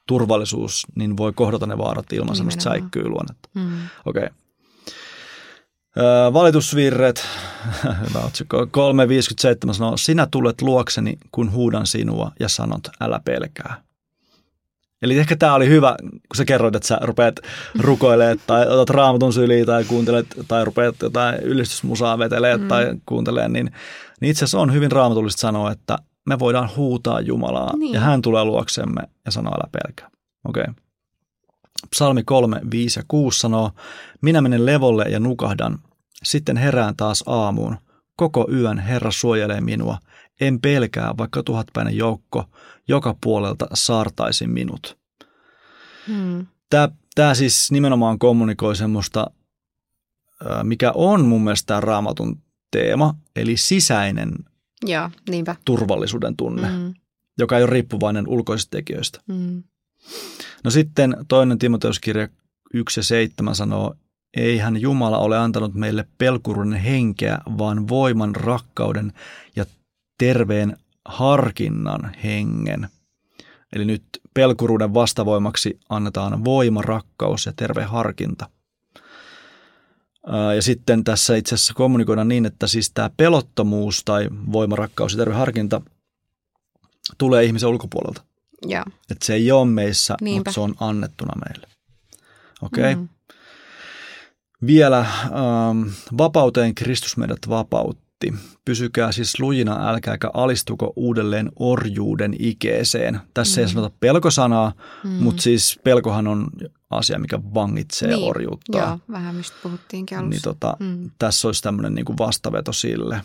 turvallisuus, niin voi kohdata ne vaarat ilman Nimenomaan. säikkyy-luonnetta. Mm. Okei. Okay. Öö, valitusvirret, hyvä otsikko, 3.57 sanoo, sinä tulet luokseni, kun huudan sinua ja sanot, älä pelkää. Eli ehkä tämä oli hyvä, kun sä kerroit, että sä rupeat rukoilemaan tai otat raamatun syliin tai kuuntelet tai rupeat jotain ylistysmusaa vetelee mm. tai kuuntelee, niin, niin itse asiassa on hyvin raamatullista sanoa, että me voidaan huutaa Jumalaa Niin. ja hän tulee luoksemme ja sanoo, älä pelkää. Okei. Okay. Psalmi 3, 5 ja 6 sanoo, minä menen levolle ja nukahdan, sitten herään taas aamuun. Koko yön Herra suojelee minua. En pelkää, vaikka tuhatpäinen joukko joka puolelta saartaisi minut. Mm. Tämä, tämä siis nimenomaan kommunikoi semmoista, mikä on mun mielestä tämä raamatun teema, eli sisäinen Joo, niinpä. turvallisuuden tunne. Mm. joka ei ole riippuvainen ulkoisista tekijöistä. Mm. No sitten toinen Timoteuskirja 1 ja 7 sanoo, eihän Jumala ole antanut meille pelkuruuden henkeä, vaan voiman, rakkauden ja terveen harkinnan hengen. Eli nyt pelkuruuden vastavoimaksi annetaan voima, rakkaus ja terve harkinta. Ja sitten tässä itse asiassa kommunikoidaan niin, että siis tämä pelottomuus tai voima, rakkaus ja terve harkinta tulee ihmisen ulkopuolelta. Joo. Että se ei ole meissä, Niinpä. mutta se on annettuna meille. Okei. Okay. Mm. Vielä ähm, vapauteen Kristus meidät vapautti. Pysykää siis lujina, älkääkä alistuko uudelleen orjuuden ikeeseen. Tässä mm. ei sanota pelkosanaa, mm. mutta siis pelkohan on asia, mikä vangitsee Niin, orjuutta. Joo, vähän mistä puhuttiinkin alussa. Niin tota, Mm. tässä olisi tämmöinen niin kuin vastaveto sille.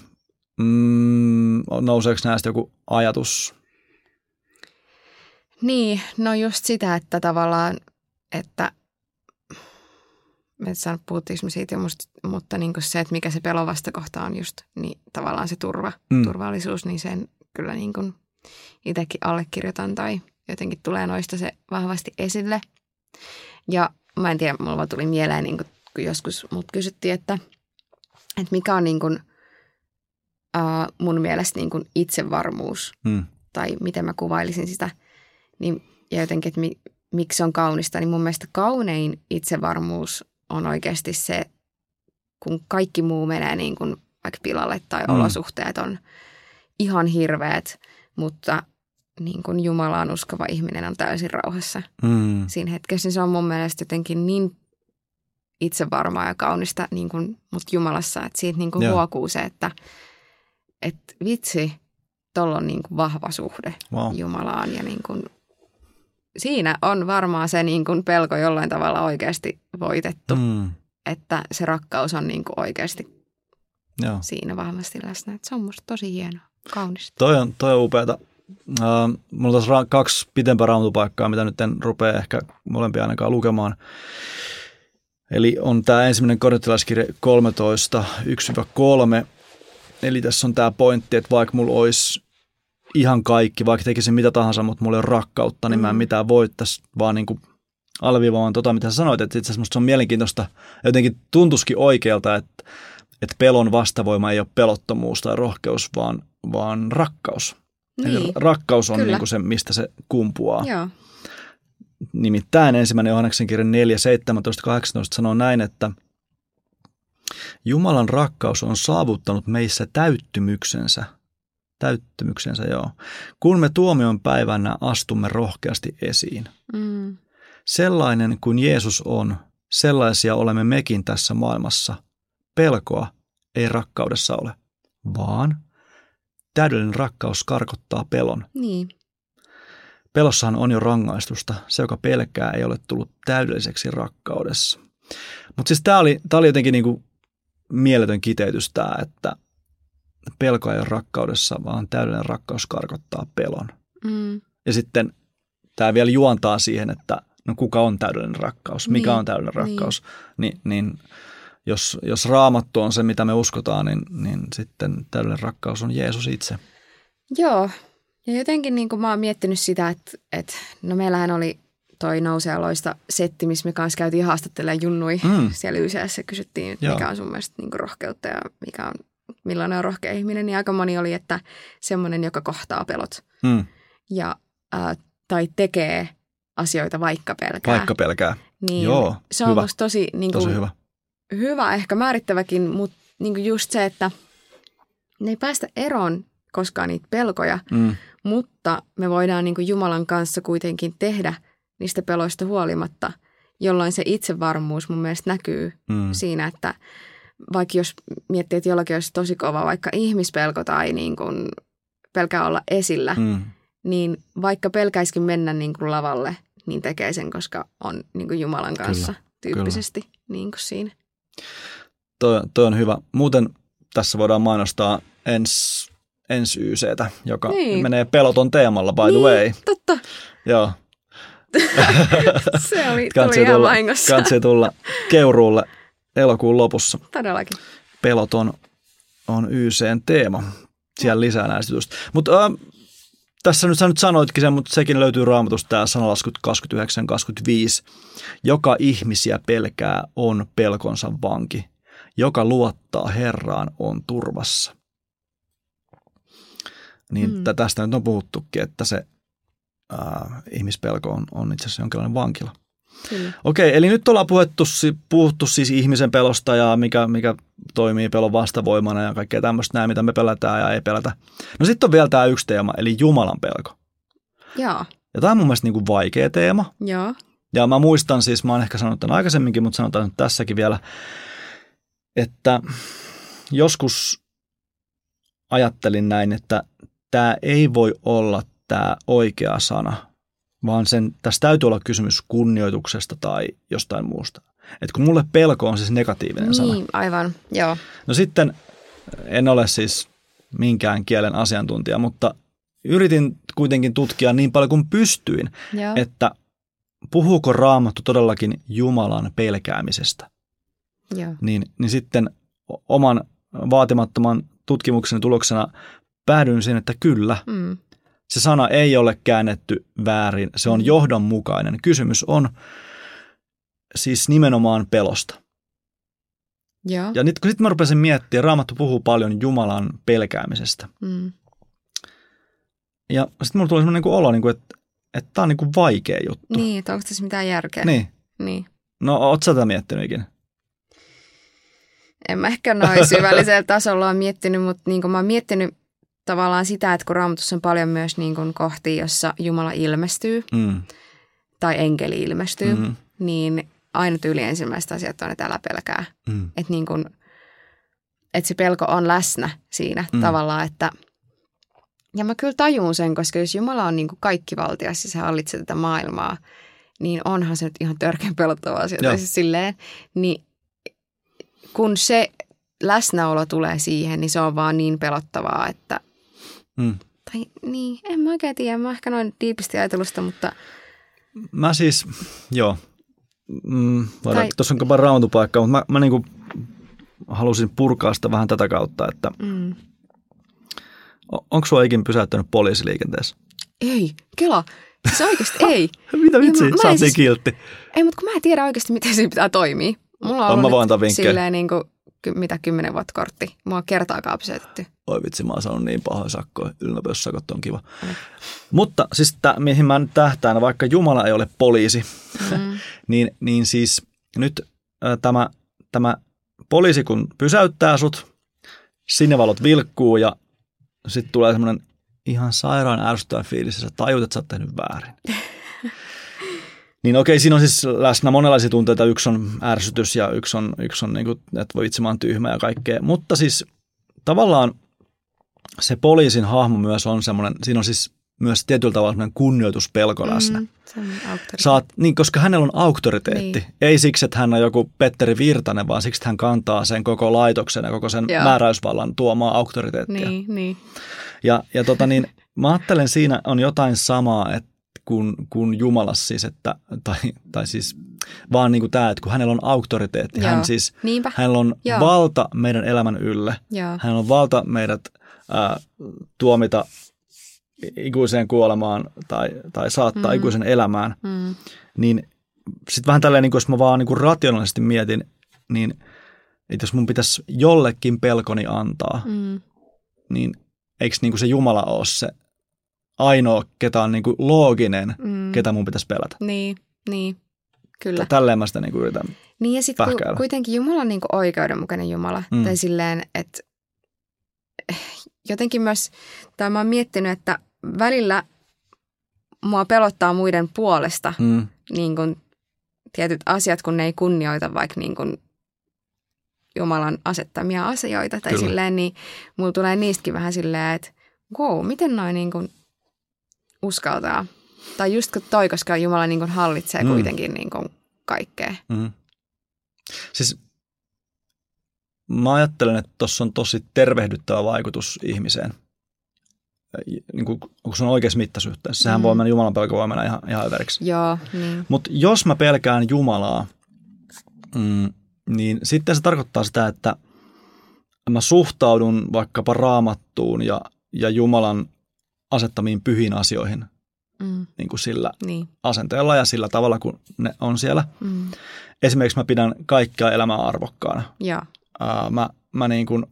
Mm, nouseeko näistä joku ajatus? Niin, no just sitä, että tavallaan, että saan puhuttiinko me siitä musta, mutta niin se, että mikä se pelon vastakohta on just, niin tavallaan se turva, Mm. turvallisuus, niin sen kyllä niin kuin itsekin allekirjoitan tai jotenkin tulee noista se vahvasti esille. Ja mä en tiedä, mulla tuli mieleen, niin kuin, kun joskus mut kysyttiin, että, että mikä on niin kuin, uh, mun mielestä niin kuin itsevarmuus Mm. tai miten mä kuvailisin sitä, niin, ja jotenkin, että mi, miksi se on kaunista, niin mun mielestä kaunein itsevarmuus on oikeasti se, kun kaikki muu menee niin kuin vaikka pilalle tai Mm. olosuhteet on ihan hirveät, mutta niin kuin Jumalaan uskova ihminen on täysin rauhassa Mm. siinä hetkessä, niin se on mun mielestä jotenkin niin itsevarmaa ja kaunista niin kuin, mut Jumalassa, että siitä niin kuin Joo. huokuu se, että et vitsi, tuolla on niin kuin vahva suhde Wow. Jumalaan ja niin kuin, siinä on varmaan se niin kuin pelko jollain tavalla oikeasti voitettu, mm. Että se rakkaus on niin kuin oikeasti Joo. siinä vahvasti läsnä. Että se on musta tosi hienoa, kaunista. Toi on, toi on upeata. Uh, mulla on tässä ra- kaksi pitempää raamatupaikkaa, mitä nyt en rupea ehkä molempia ainakaan lukemaan. Eli on tämä ensimmäinen korintilaiskirja 13, 1-3. Eli tässä on tämä pointti, että vaikka mulla olisi ihan kaikki, vaikka tekisin mitä tahansa, mutta mulla ei ole rakkautta, niin mä en Mm. mitään voittaisi, vaan niin kuin alviivaamaan tota, mitä sä sanoit, että itse asiassa se on mielenkiintoista. Jotenkin tuntuisikin oikealta, että, että pelon vastavoima ei ole pelottomuus tai rohkeus, vaan, vaan rakkaus. Eli Niin, rakkaus on Kyllä. niin kuin se, mistä se kumpuaa. joo. Nimittäin ensimmäinen Johanneksen kirja 4, 17, 18 sanoo näin, että Jumalan rakkaus on saavuttanut meissä täyttymyksensä. Täyttymyksensä, joo. Kun me tuomion päivänä astumme rohkeasti esiin. Mm. Sellainen kuin Jeesus on, sellaisia olemme mekin tässä maailmassa. Pelkoa ei rakkaudessa ole, vaan täydellinen rakkaus karkottaa pelon. Niin, Pelossahan on jo rangaistusta. Se, joka pelkää, ei ole tullut täydelliseksi rakkaudessa. Mutta siis tämä oli, tää oli jotenkin niinku mieletön kiteytys tämä, että pelko ei ole rakkaudessa, vaan täydellinen rakkaus karkottaa pelon. mm. Ja sitten tämä vielä juontaa siihen, että no kuka on täydellinen rakkaus, mikä Niin, on täydellinen rakkaus. Niin, niin jos, jos raamattu on se, mitä me uskotaan, niin, niin sitten täydellinen rakkaus on Jeesus itse. Joo, ja jotenkin niin kuin mä oon miettinyt sitä, että, että no meillähän oli toi nousea loista setti, missä me kanssa käytiin haastattelemaan junnui. Mm. Siellä YCS kysyttiin, että Joo. mikä on sun mielestä niin kuin rohkeutta ja mikä on, millainen on rohkea ihminen. Niin aika moni oli, että semmoinen, joka kohtaa pelot Mm, ja, ää, tai tekee asioita vaikka pelkää. vaikka pelkää. niin Joo, se on hyvä. musta tosi, niin kuin, Tosi hyvä. hyvä, ehkä määrittäväkin, mutta niin kuin just se, että ne ei päästä eroon koskaan niitä pelkoja, Mm, mutta me voidaan niin kuin Jumalan kanssa kuitenkin tehdä niistä peloista huolimatta, jolloin se itsevarmuus mun mielestä näkyy mm, siinä, että vaikka jos miettii, että jollakin olisi tosi kova vaikka ihmispelko tai niin kuin pelkää olla esillä, mm. niin vaikka pelkäisikin mennä niin kuin lavalle, niin tekee sen, koska on niin kuin Jumalan kanssa Kyllä, tyyppisesti niin kuin siinä. Toi, toi on hyvä. Muuten tässä voidaan mainostaa ens, ens YCtä, joka Niin. menee peloton teemalla, by the niin, way. totta. Joo, Se oli, tuli ihan tulla, vahingossa. kansi tulla Keuruulle elokuun lopussa. Todellakin. Peloton on YCn teema. Siellä lisää näistä. Mutta äh, tässä nyt sä nyt sanoitkin sen, mutta sekin löytyy raamatusta tämä sanalaskut 29-25. Joka ihmisiä pelkää on pelkonsa vanki. Joka luottaa Herraan on turvassa. Niin Mm. mm. tästä nyt on puhuttukin, että se äh, ihmispelko on, on itse asiassa jonkinlainen vankila. Kyllä. Okei, eli nyt ollaan puhuttu, puhuttu siis ihmisen pelosta ja mikä, mikä toimii pelon vastavoimana ja kaikkea tämmöistä näin, mitä me pelätään ja ei pelätä. No sitten on vielä tämä yksi teema, eli Jumalan pelko. Joo, Ja tämä on mun mielestä niin kuin vaikea teema. joo. Ja mä muistan siis, mä oon ehkä sanonut tämän aikaisemminkin, mutta sanotaan nyt tässäkin vielä, että joskus ajattelin näin, että tämä ei voi olla tämä oikea sana, vaan sen, tässä täytyy olla kysymys kunnioituksesta tai jostain muusta. Et kun mulle pelko on siis negatiivinen sana. Niin, aivan, joo. No sitten en ole siis minkään kielen asiantuntija, mutta yritin kuitenkin tutkia niin paljon kuin pystyin, joo. että puhuuko raamattu todellakin Jumalan pelkäämisestä. joo. Niin, niin sitten oman vaatimattoman tutkimukseni tuloksena päädyin siihen, että kyllä, Mm. Se sana ei ole käännetty väärin, se on Mm. johdonmukainen. Kysymys on siis nimenomaan pelosta. Joo. Ja nyt kun sitten mä rupesin miettimään, Raamattu puhuu paljon Jumalan pelkäämisestä. Mm. Ja sitten mulla tuli semmoinen niin olo, niin kuin, että että tämä on niin kuin vaikea juttu. Niin, että onko tässä mitään järkeä? niin. niin. No, oot sä tätä miettinyt ikinä? En mä ehkä noin syvällisellä tasolla ole miettinyt, mutta niin kuin mä oon miettinyt tavallaan sitä, että kun raamatussa on paljon myös niin kuin kohtia, jossa Jumala ilmestyy Mm. tai enkeli ilmestyy, Mm. niin aina tyyli ensimmäiset asiat on, että älä pelkää. Mm. Että, niin kuin, että se pelko on läsnä siinä Mm. tavallaan, että ja mä kyllä tajun sen, koska jos Jumala on niin kuin kaikki valtias ja se hallitsee tätä maailmaa, niin onhan se nyt ihan törkeän pelottava asia. Tai siis silleen, niin kun se läsnäolo tulee siihen, niin se on vaan niin pelottavaa, että Mm. tai niin, en mä oikein tiedä, mä ehkä noin diipisti ajatelusta, mutta Mä siis, joo, mm, Tai- tuossa on jopa rautupaikka, mutta mä, mä niin kuin halusin purkaa sitä vähän tätä kautta, että mm, onko sua ikin pysäyttänyt poliisiliikenteessä? ei, Kela, siis oikeasti ei. Mitä vitsi, mä- mä sä oot niin siis- kiltti. Ei, mutta kun mä en tiedä oikeasti, miten siinä pitää toimia. Mulla on Mä ollut voin nyt vinkkejä. silleen niin kuin ky- mitä kymmenen vuotta kortti. Mua on kertaakaan pysäytetty. Oi vitsi, mä oon saanut niin pahoja sakkoja. Ylinopeussakot on kiva. Mm. Mutta siis tää, mihin mä nyt tähtään, vaikka Jumala ei ole poliisi, mm. niin, niin siis nyt äh, tämä, tämä poliisi kun pysäyttää sut, sinivalot vilkkuu ja sitten tulee semmoinen ihan sairaan ärsyttävä fiilis ja sä tajut, että sä oot tehnyt väärin. Niin okei, siinä on siis läsnä monenlaisia tunteita. Yksi on ärsytys ja yksi on, yksi on niin kuin, että voi itse mä tyhmä ja kaikkea. Mutta siis tavallaan se poliisin hahmo myös on semmoinen, siinä on siis myös tietyllä tavalla semmoinen kunnioituspelko läsnä. Mm, Saat, niin, koska hänellä on auktoriteetti. Niin. Ei siksi, että hän on joku Petteri Virtanen, vaan siksi, että hän kantaa sen koko laitoksen ja koko sen Joo. määräysvallan tuomaa auktoriteettia. Niin, niin. Ja, ja tota niin, mä ajattelen siinä on jotain samaa, että kuin, kuin Jumala siis, että, tai, tai siis vaan niin kuin tämä, että kun hänellä on auktoriteetti, Joo. hän siis, Niinpä. hänellä on Joo. valta meidän elämän ylle, Joo. hänellä on valta meidät ää, tuomita ikuiseen kuolemaan tai, tai saattaa mm. ikuisen elämään, mm. niin sitten vähän tälleen, niin kuin jos mä vaan niin kuin rationaalisesti mietin, niin että jos mun pitäisi jollekin pelkoni antaa, mm. niin eikö niin kuin se Jumala ole se ainoa, ketä on niin kuin looginen, mm. ketä mun pitäisi pelätä. Niin, niin. Kyllä. Tälleen mä sitä niin kuin yritän Niin ja sitten ku, kuitenkin Jumala on niin kuin oikeudenmukainen Jumala. Mm. Tai silleen, että jotenkin myös, tai mä oon miettinyt, että välillä mua pelottaa muiden puolesta mm. niin kuin tietyt asiat, kun ne ei kunnioita vaikka niin kuin Jumalan asettamia asioita. Tai Kyllä. silleen, niin mulla tulee niistäkin vähän silleen, että wow, miten noin niin kuin uskaltaa. Tai just toi, koska Jumala niin kuin hallitsee mm. kuitenkin niin kuin kaikkea. Mm. Siis mä ajattelen, että tuossa on tosi tervehdyttävä vaikutus ihmiseen. Niin kuin, kun se on oikeassa mittasuhteessa. Sehän mm. voi mennä, Jumalan pelko voi mennä ihan, ihan överiksi. Joo, niin. Mutta jos mä pelkään Jumalaa, mm, niin sitten se tarkoittaa sitä, että mä suhtaudun vaikkapa raamattuun ja, ja Jumalan asettamiin pyhiin asioihin mm. niin kuin sillä niin. asenteella ja sillä tavalla, kun ne on siellä. Mm. Esimerkiksi mä pidän kaikkea elämää arvokkaana. Ja. Mä, mä, niin kuin,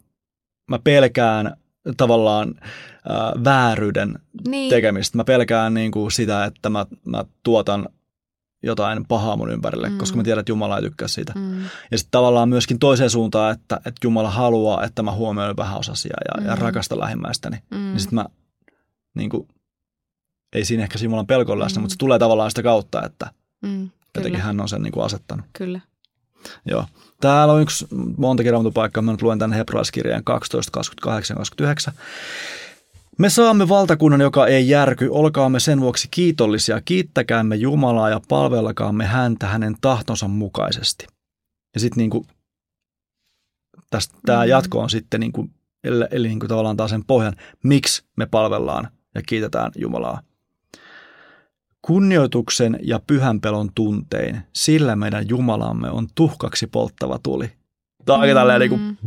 mä pelkään tavallaan uh, vääryyden niin. tekemistä. Mä pelkään niin kuin sitä, että mä, mä tuotan jotain pahaa mun ympärille, mm. koska mä tiedän, että Jumala ei tykkää siitä. Mm. Ja sitten tavallaan myöskin toiseen suuntaan, että, että Jumala haluaa, että mä huomioin vähäosasia ja, mm. ja rakasta lähimmäistäni. Mm. Niin sitten mä niin kuin, ei siinä ehkä Jumalan pelko läsnä, mm. mutta se tulee tavallaan sitä kautta, että mm, jotenkin hän on sen niin kuin asettanut. Kyllä. Joo. Täällä on yksi monta kirjoitupaikkaa. Mä nyt luen tänne hebraiskirjeen 12, 28, 29. Me saamme valtakunnan, joka ei järky. Olkaamme sen vuoksi kiitollisia. Kiittäkäämme Jumalaa ja palvelkaamme häntä hänen tahtonsa mukaisesti. Ja sitten niin tämä mm. jatko on sitten niin kuin, eli, eli niin kuin tavallaan taas sen pohjan, miksi me palvellaan ja kiitetään Jumalaa. Kunnioituksen ja pyhän pelon tuntein, sillä meidän Jumalamme on tuhkaksi polttava tuli. Tämä on mm. tälleen niin kuin,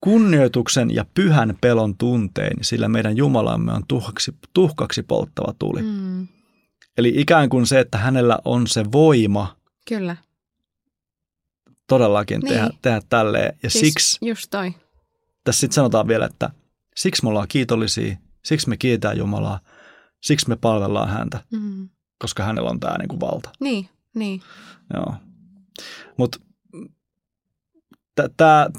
Kunnioituksen ja pyhän pelon tuntein, sillä meidän Jumalamme on tuhkaksi, tuhkaksi polttava tuli. Mm. Eli ikään kuin se, että hänellä on se voima. Kyllä. Todellakin niin. tehdä, tehdä tälleen. Ja siis siksi, just toi. tässä sitten sanotaan vielä, että siksi me ollaan kiitollisia, siksi me kiitää Jumalaa, siksi me palvellaan häntä, mm. koska hänellä on tämä niinku valta. Niin, niin. Joo. Mutta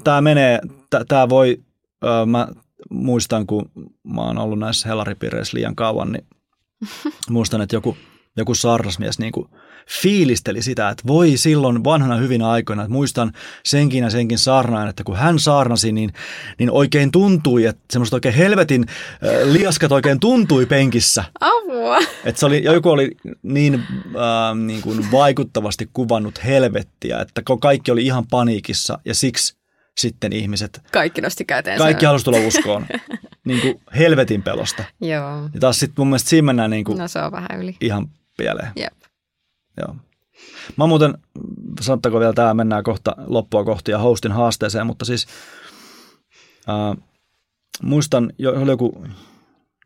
tämä menee, tämä voi, ö, mä muistan, kun mä oon ollut näissä helaripiireissä liian kauan, niin muistan, että joku, joku saarnasmies niin kuin fiilisteli sitä, että voi silloin vanhana hyvinä aikoina, että muistan senkin ja senkin saarnaan, että kun hän saarnasi, niin, niin oikein tuntui, että semmoista oikein helvetin äh, liaskat oikein tuntui penkissä. Apua. Että se oli, joku oli niin, äh, niin kuin vaikuttavasti kuvannut helvettiä, että kaikki oli ihan paniikissa ja siksi sitten ihmiset... Kaikki nosti käteen. Kaikki halusi tulla uskoon. niin kuin helvetin pelosta. Joo. Ja taas sitten mun mielestä siinä mennään niin kuin no, se on vähän yli. ihan pieleen. Jep. Joo. Mä muuten, sanottako vielä tämä, mennään kohta loppua kohti ja hostin haasteeseen, mutta siis äh, muistan, jo, oli joku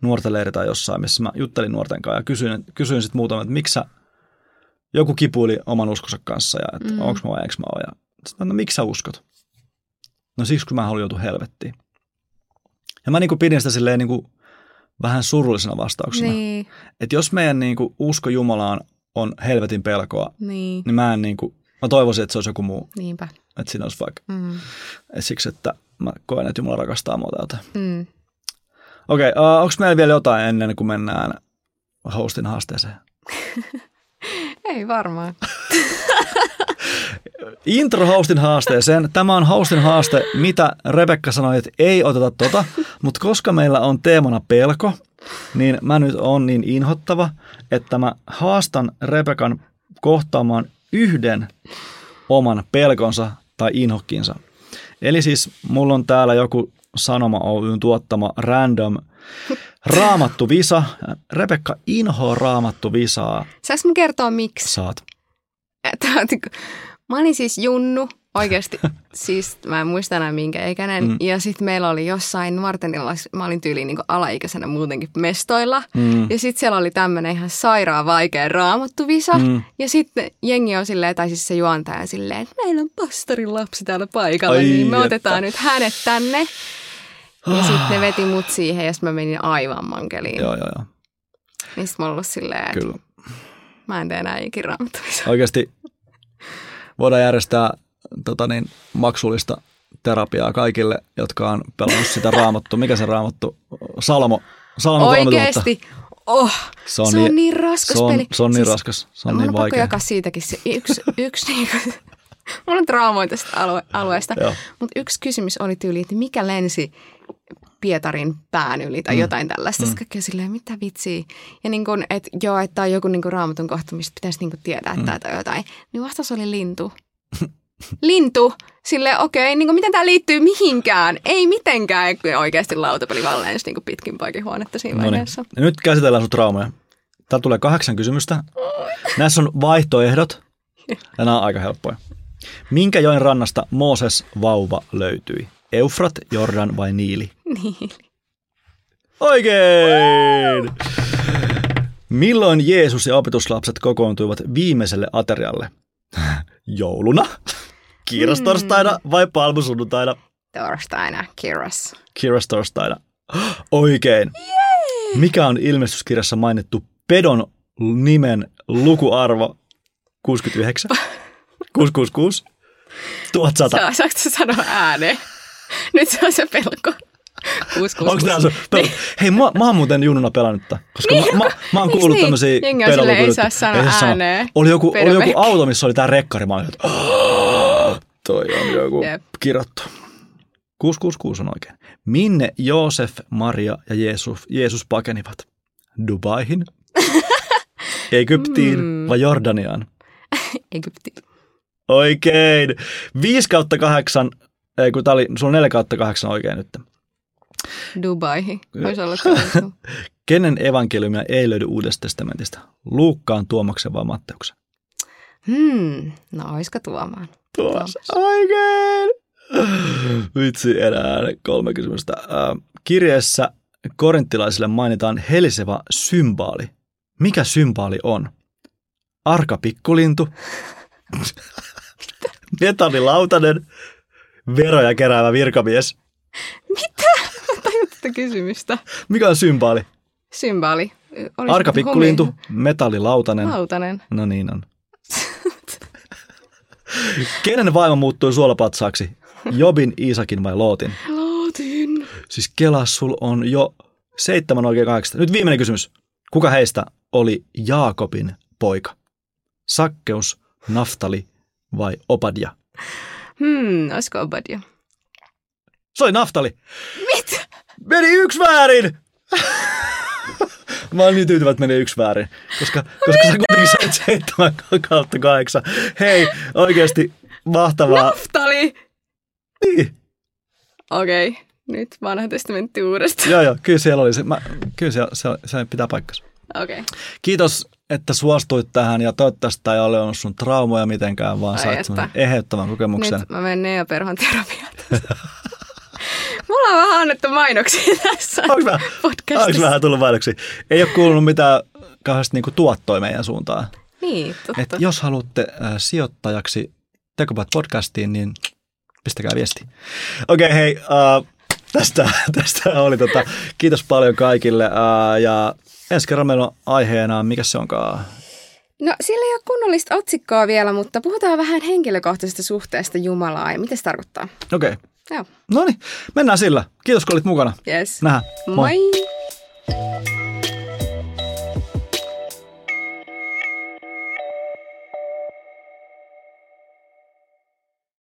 nuorten leiri tai jossain, missä mä juttelin nuorten kanssa ja kysyin, kysyin sitten muutaman, että miksi sä, joku kipuili oman uskonsa kanssa ja että mm. onko mä vai eikö mä ole. Ja sitten no miksi sä uskot? No siksi, kun mä haluan joutua helvettiin. Ja mä niin kuin pidin sitä silleen niin kuin vähän surullisena vastauksena. Niin, Että jos meidän niin kuin usko Jumalaan on helvetin pelkoa, niin, niin mä en niin kuin, mä toivoisin, että se olisi joku muu. niinpä. Että siinä olisi vaikka Mm. et siksi, että mä koen, että Jumala rakastaa mua täältä. Mm. Okei, okay, uh, onko meillä vielä jotain ennen kuin mennään hostin haasteeseen? Ei varmaan. Intro hostin haasteeseen. Tämä on hostin haaste, mitä Rebekka sanoi, että ei oteta tota, mutta koska meillä on teemana pelko, niin mä nyt on niin inhottava, että mä haastan Rebekan kohtaamaan yhden oman pelkonsa tai inhokkinsa. Eli siis mulla on täällä joku Sanoma Oyn tuottama random raamattu visa. Rebekka inhoa raamattu visaa. Saanko mä kertoa miksi? Saat. Niinku- Mä olin siis Junnu, oikeasti, siis mä en muista enää minkä ikäinen. Mm. Ja sitten meillä oli jossain nuorten mä olin tyyliin niin alaikäisenä muutenkin mestoilla. Mm. Ja sitten siellä oli tämmöinen ihan sairaan vaikea raamattuvisa. Mm. Mm. Ja sitten jengi on silleen, tai siis se juontaja silleen, että meillä on pastorin lapsi täällä paikalla, Ai niin me että. otetaan nyt hänet tänne. Ja sitten ne veti mut siihen ja sitten mä menin aivan mankeliin. Joo, joo, joo. Niin sitten mä ollut silleen, että Kyllä. mä en tee enää ikinä. Oikeasti voidaan järjestää tota niin, maksullista terapiaa kaikille, jotka on pelannut sitä raamattu. Mikä se raamattu? Salmo. Salmo 3000. Oikeesti. Oh, Se on se on niin- niin raskas Se on, peli. se on niin Siis raskas. Se on niin on pakko vaikea. jakaa siitäkin se yksi, yksi niinku, mulla on traumoja tästä alue, alueesta, mutta yksi kysymys oli tyyli, että mikä lensi Pietarin pään yli tai Mm. jotain tällaista. Mm. Kaikki silleen, mitä vitsiä. Ja niin kuin, että joo, että on joku niin kuin raamatun kohta, mistä pitäisi niin kuin tietää, että mm. tai jotain. Niin vastaus oli lintu. lintu. Silleen, okei, niin kuin, miten tämä liittyy mihinkään? Ei mitenkään, oikeasti lautapeli vaan lensi niin pitkin poikin huonetta siinä No niin. vaiheessa. Nyt käsitellään sun traumaja. Täällä tulee kahdeksan kysymystä. Näissä on vaihtoehdot ja nämä on aika helppoja. Minkä joen rannasta Mooses vauva löytyi? Eufrat, Jordan vai Niili? Niin. Oikein! Milloin Jeesus ja opetuslapset kokoontuivat viimeiselle aterialle? Jouluna, kiirastorstaina vai palmusunnuntaina? Torstaina, Kiras. Kiirastorstaina. Oikein. Mikä on ilmestyskirjassa mainittu pedon nimen lukuarvo 69? 666? 1100. Saa, saako sä sanoa ääneen? Nyt se on se pelko. 666. Onko tämä se pelo? Hei, mä, mä oon muuten jununa pelannut tätä, koska mä, mä, mä oon Eiks kuullut niin? on silleen, ei saa sanoa ääneen. Oli joku, oli joku auto, missä oli tää rekkari. Mä olin, että "Oh, toi on joku Jep. kirottu. 666 on oikein. Minne Joosef, Maria ja Jeesus, Jeesus pakenivat? Dubaihin, Egyptiin Mm. vai Jordaniaan? Egypti. Oikein. 5 kautta 8, ei kun tää oli, sulla on 4 kautta 8 oikein nyt. Dubaihin. Voisi olla. Kenen evankeliumia ei löydy Uudesta testamentista? Luukkaan, Tuomaksen vai Matteuksen? Hmm. No, oisko tuomaan? Tuossa. Oikein. Vitsi, enää kolme kysymystä. Kirjeessä korinttilaisille mainitaan heliseva symbaali. Mikä symbaali on? Arka pikkulintu, metallilautanen, veroja keräävä virkamies. Mä tätä kysymystä. Mikä on symbaali? Symbaali. Olis Arka pikkulintu, metallilautanen. Lautanen. No niin on. Kenen vaimo muuttui suolapatsaaksi? Jobin, Iisakin vai Lootin? Lootin. Siis Kela, sul on jo seitsemän oikein kahdeksasta. Nyt viimeinen kysymys. Kuka heistä oli Jaakobin poika? Sakkeus, Naftali vai Obadia? Hmm, olisiko Obadia? Se oli Naftali. Mitä? Meni yksi väärin! Mä oon niin tyytyväinen, että meni yksi väärin, koska, koska sä kuitenkin sait seitsemän kautta kahdeksan. Hei, oikeasti mahtavaa. Naftali! Niin. Okei, okay. nyt vanha testamentti uudestaan. Joo, joo, kyllä siellä oli se. Mä, kyllä se, se, se pitää paikkansa. Okei. Okay. Kiitos, että suostuit tähän ja toivottavasti tämä ei ole ollut sun traumoja mitenkään, vaan Ai sait eheyttävän kokemuksen. Nyt mä menen Nea Perhon terapiaan. Mulla on vähän annettu mainoksia tässä Onko vähän, onko podcastissa. vähän tullut mainoksia? Ei ole kuulunut mitään kauheasti niinku tuottoja meidän suuntaan. Niin, totta. Et jos haluatte äh, sijoittajaksi Tekopat podcastiin, niin pistäkää viesti. Okei, okay, hei, uh, tästä, tästä oli tota, kiitos paljon kaikille uh, ja ensi kerran meillä on aiheena, mikä se onkaan? No sillä ei ole kunnollista otsikkoa vielä, mutta puhutaan vähän henkilökohtaisesta suhteesta Jumalaa mitä se tarkoittaa. Okei. Okay. Joo. No niin, mennään sillä. Kiitos kun olit mukana. Yes. Nähdään. Moi. Moi.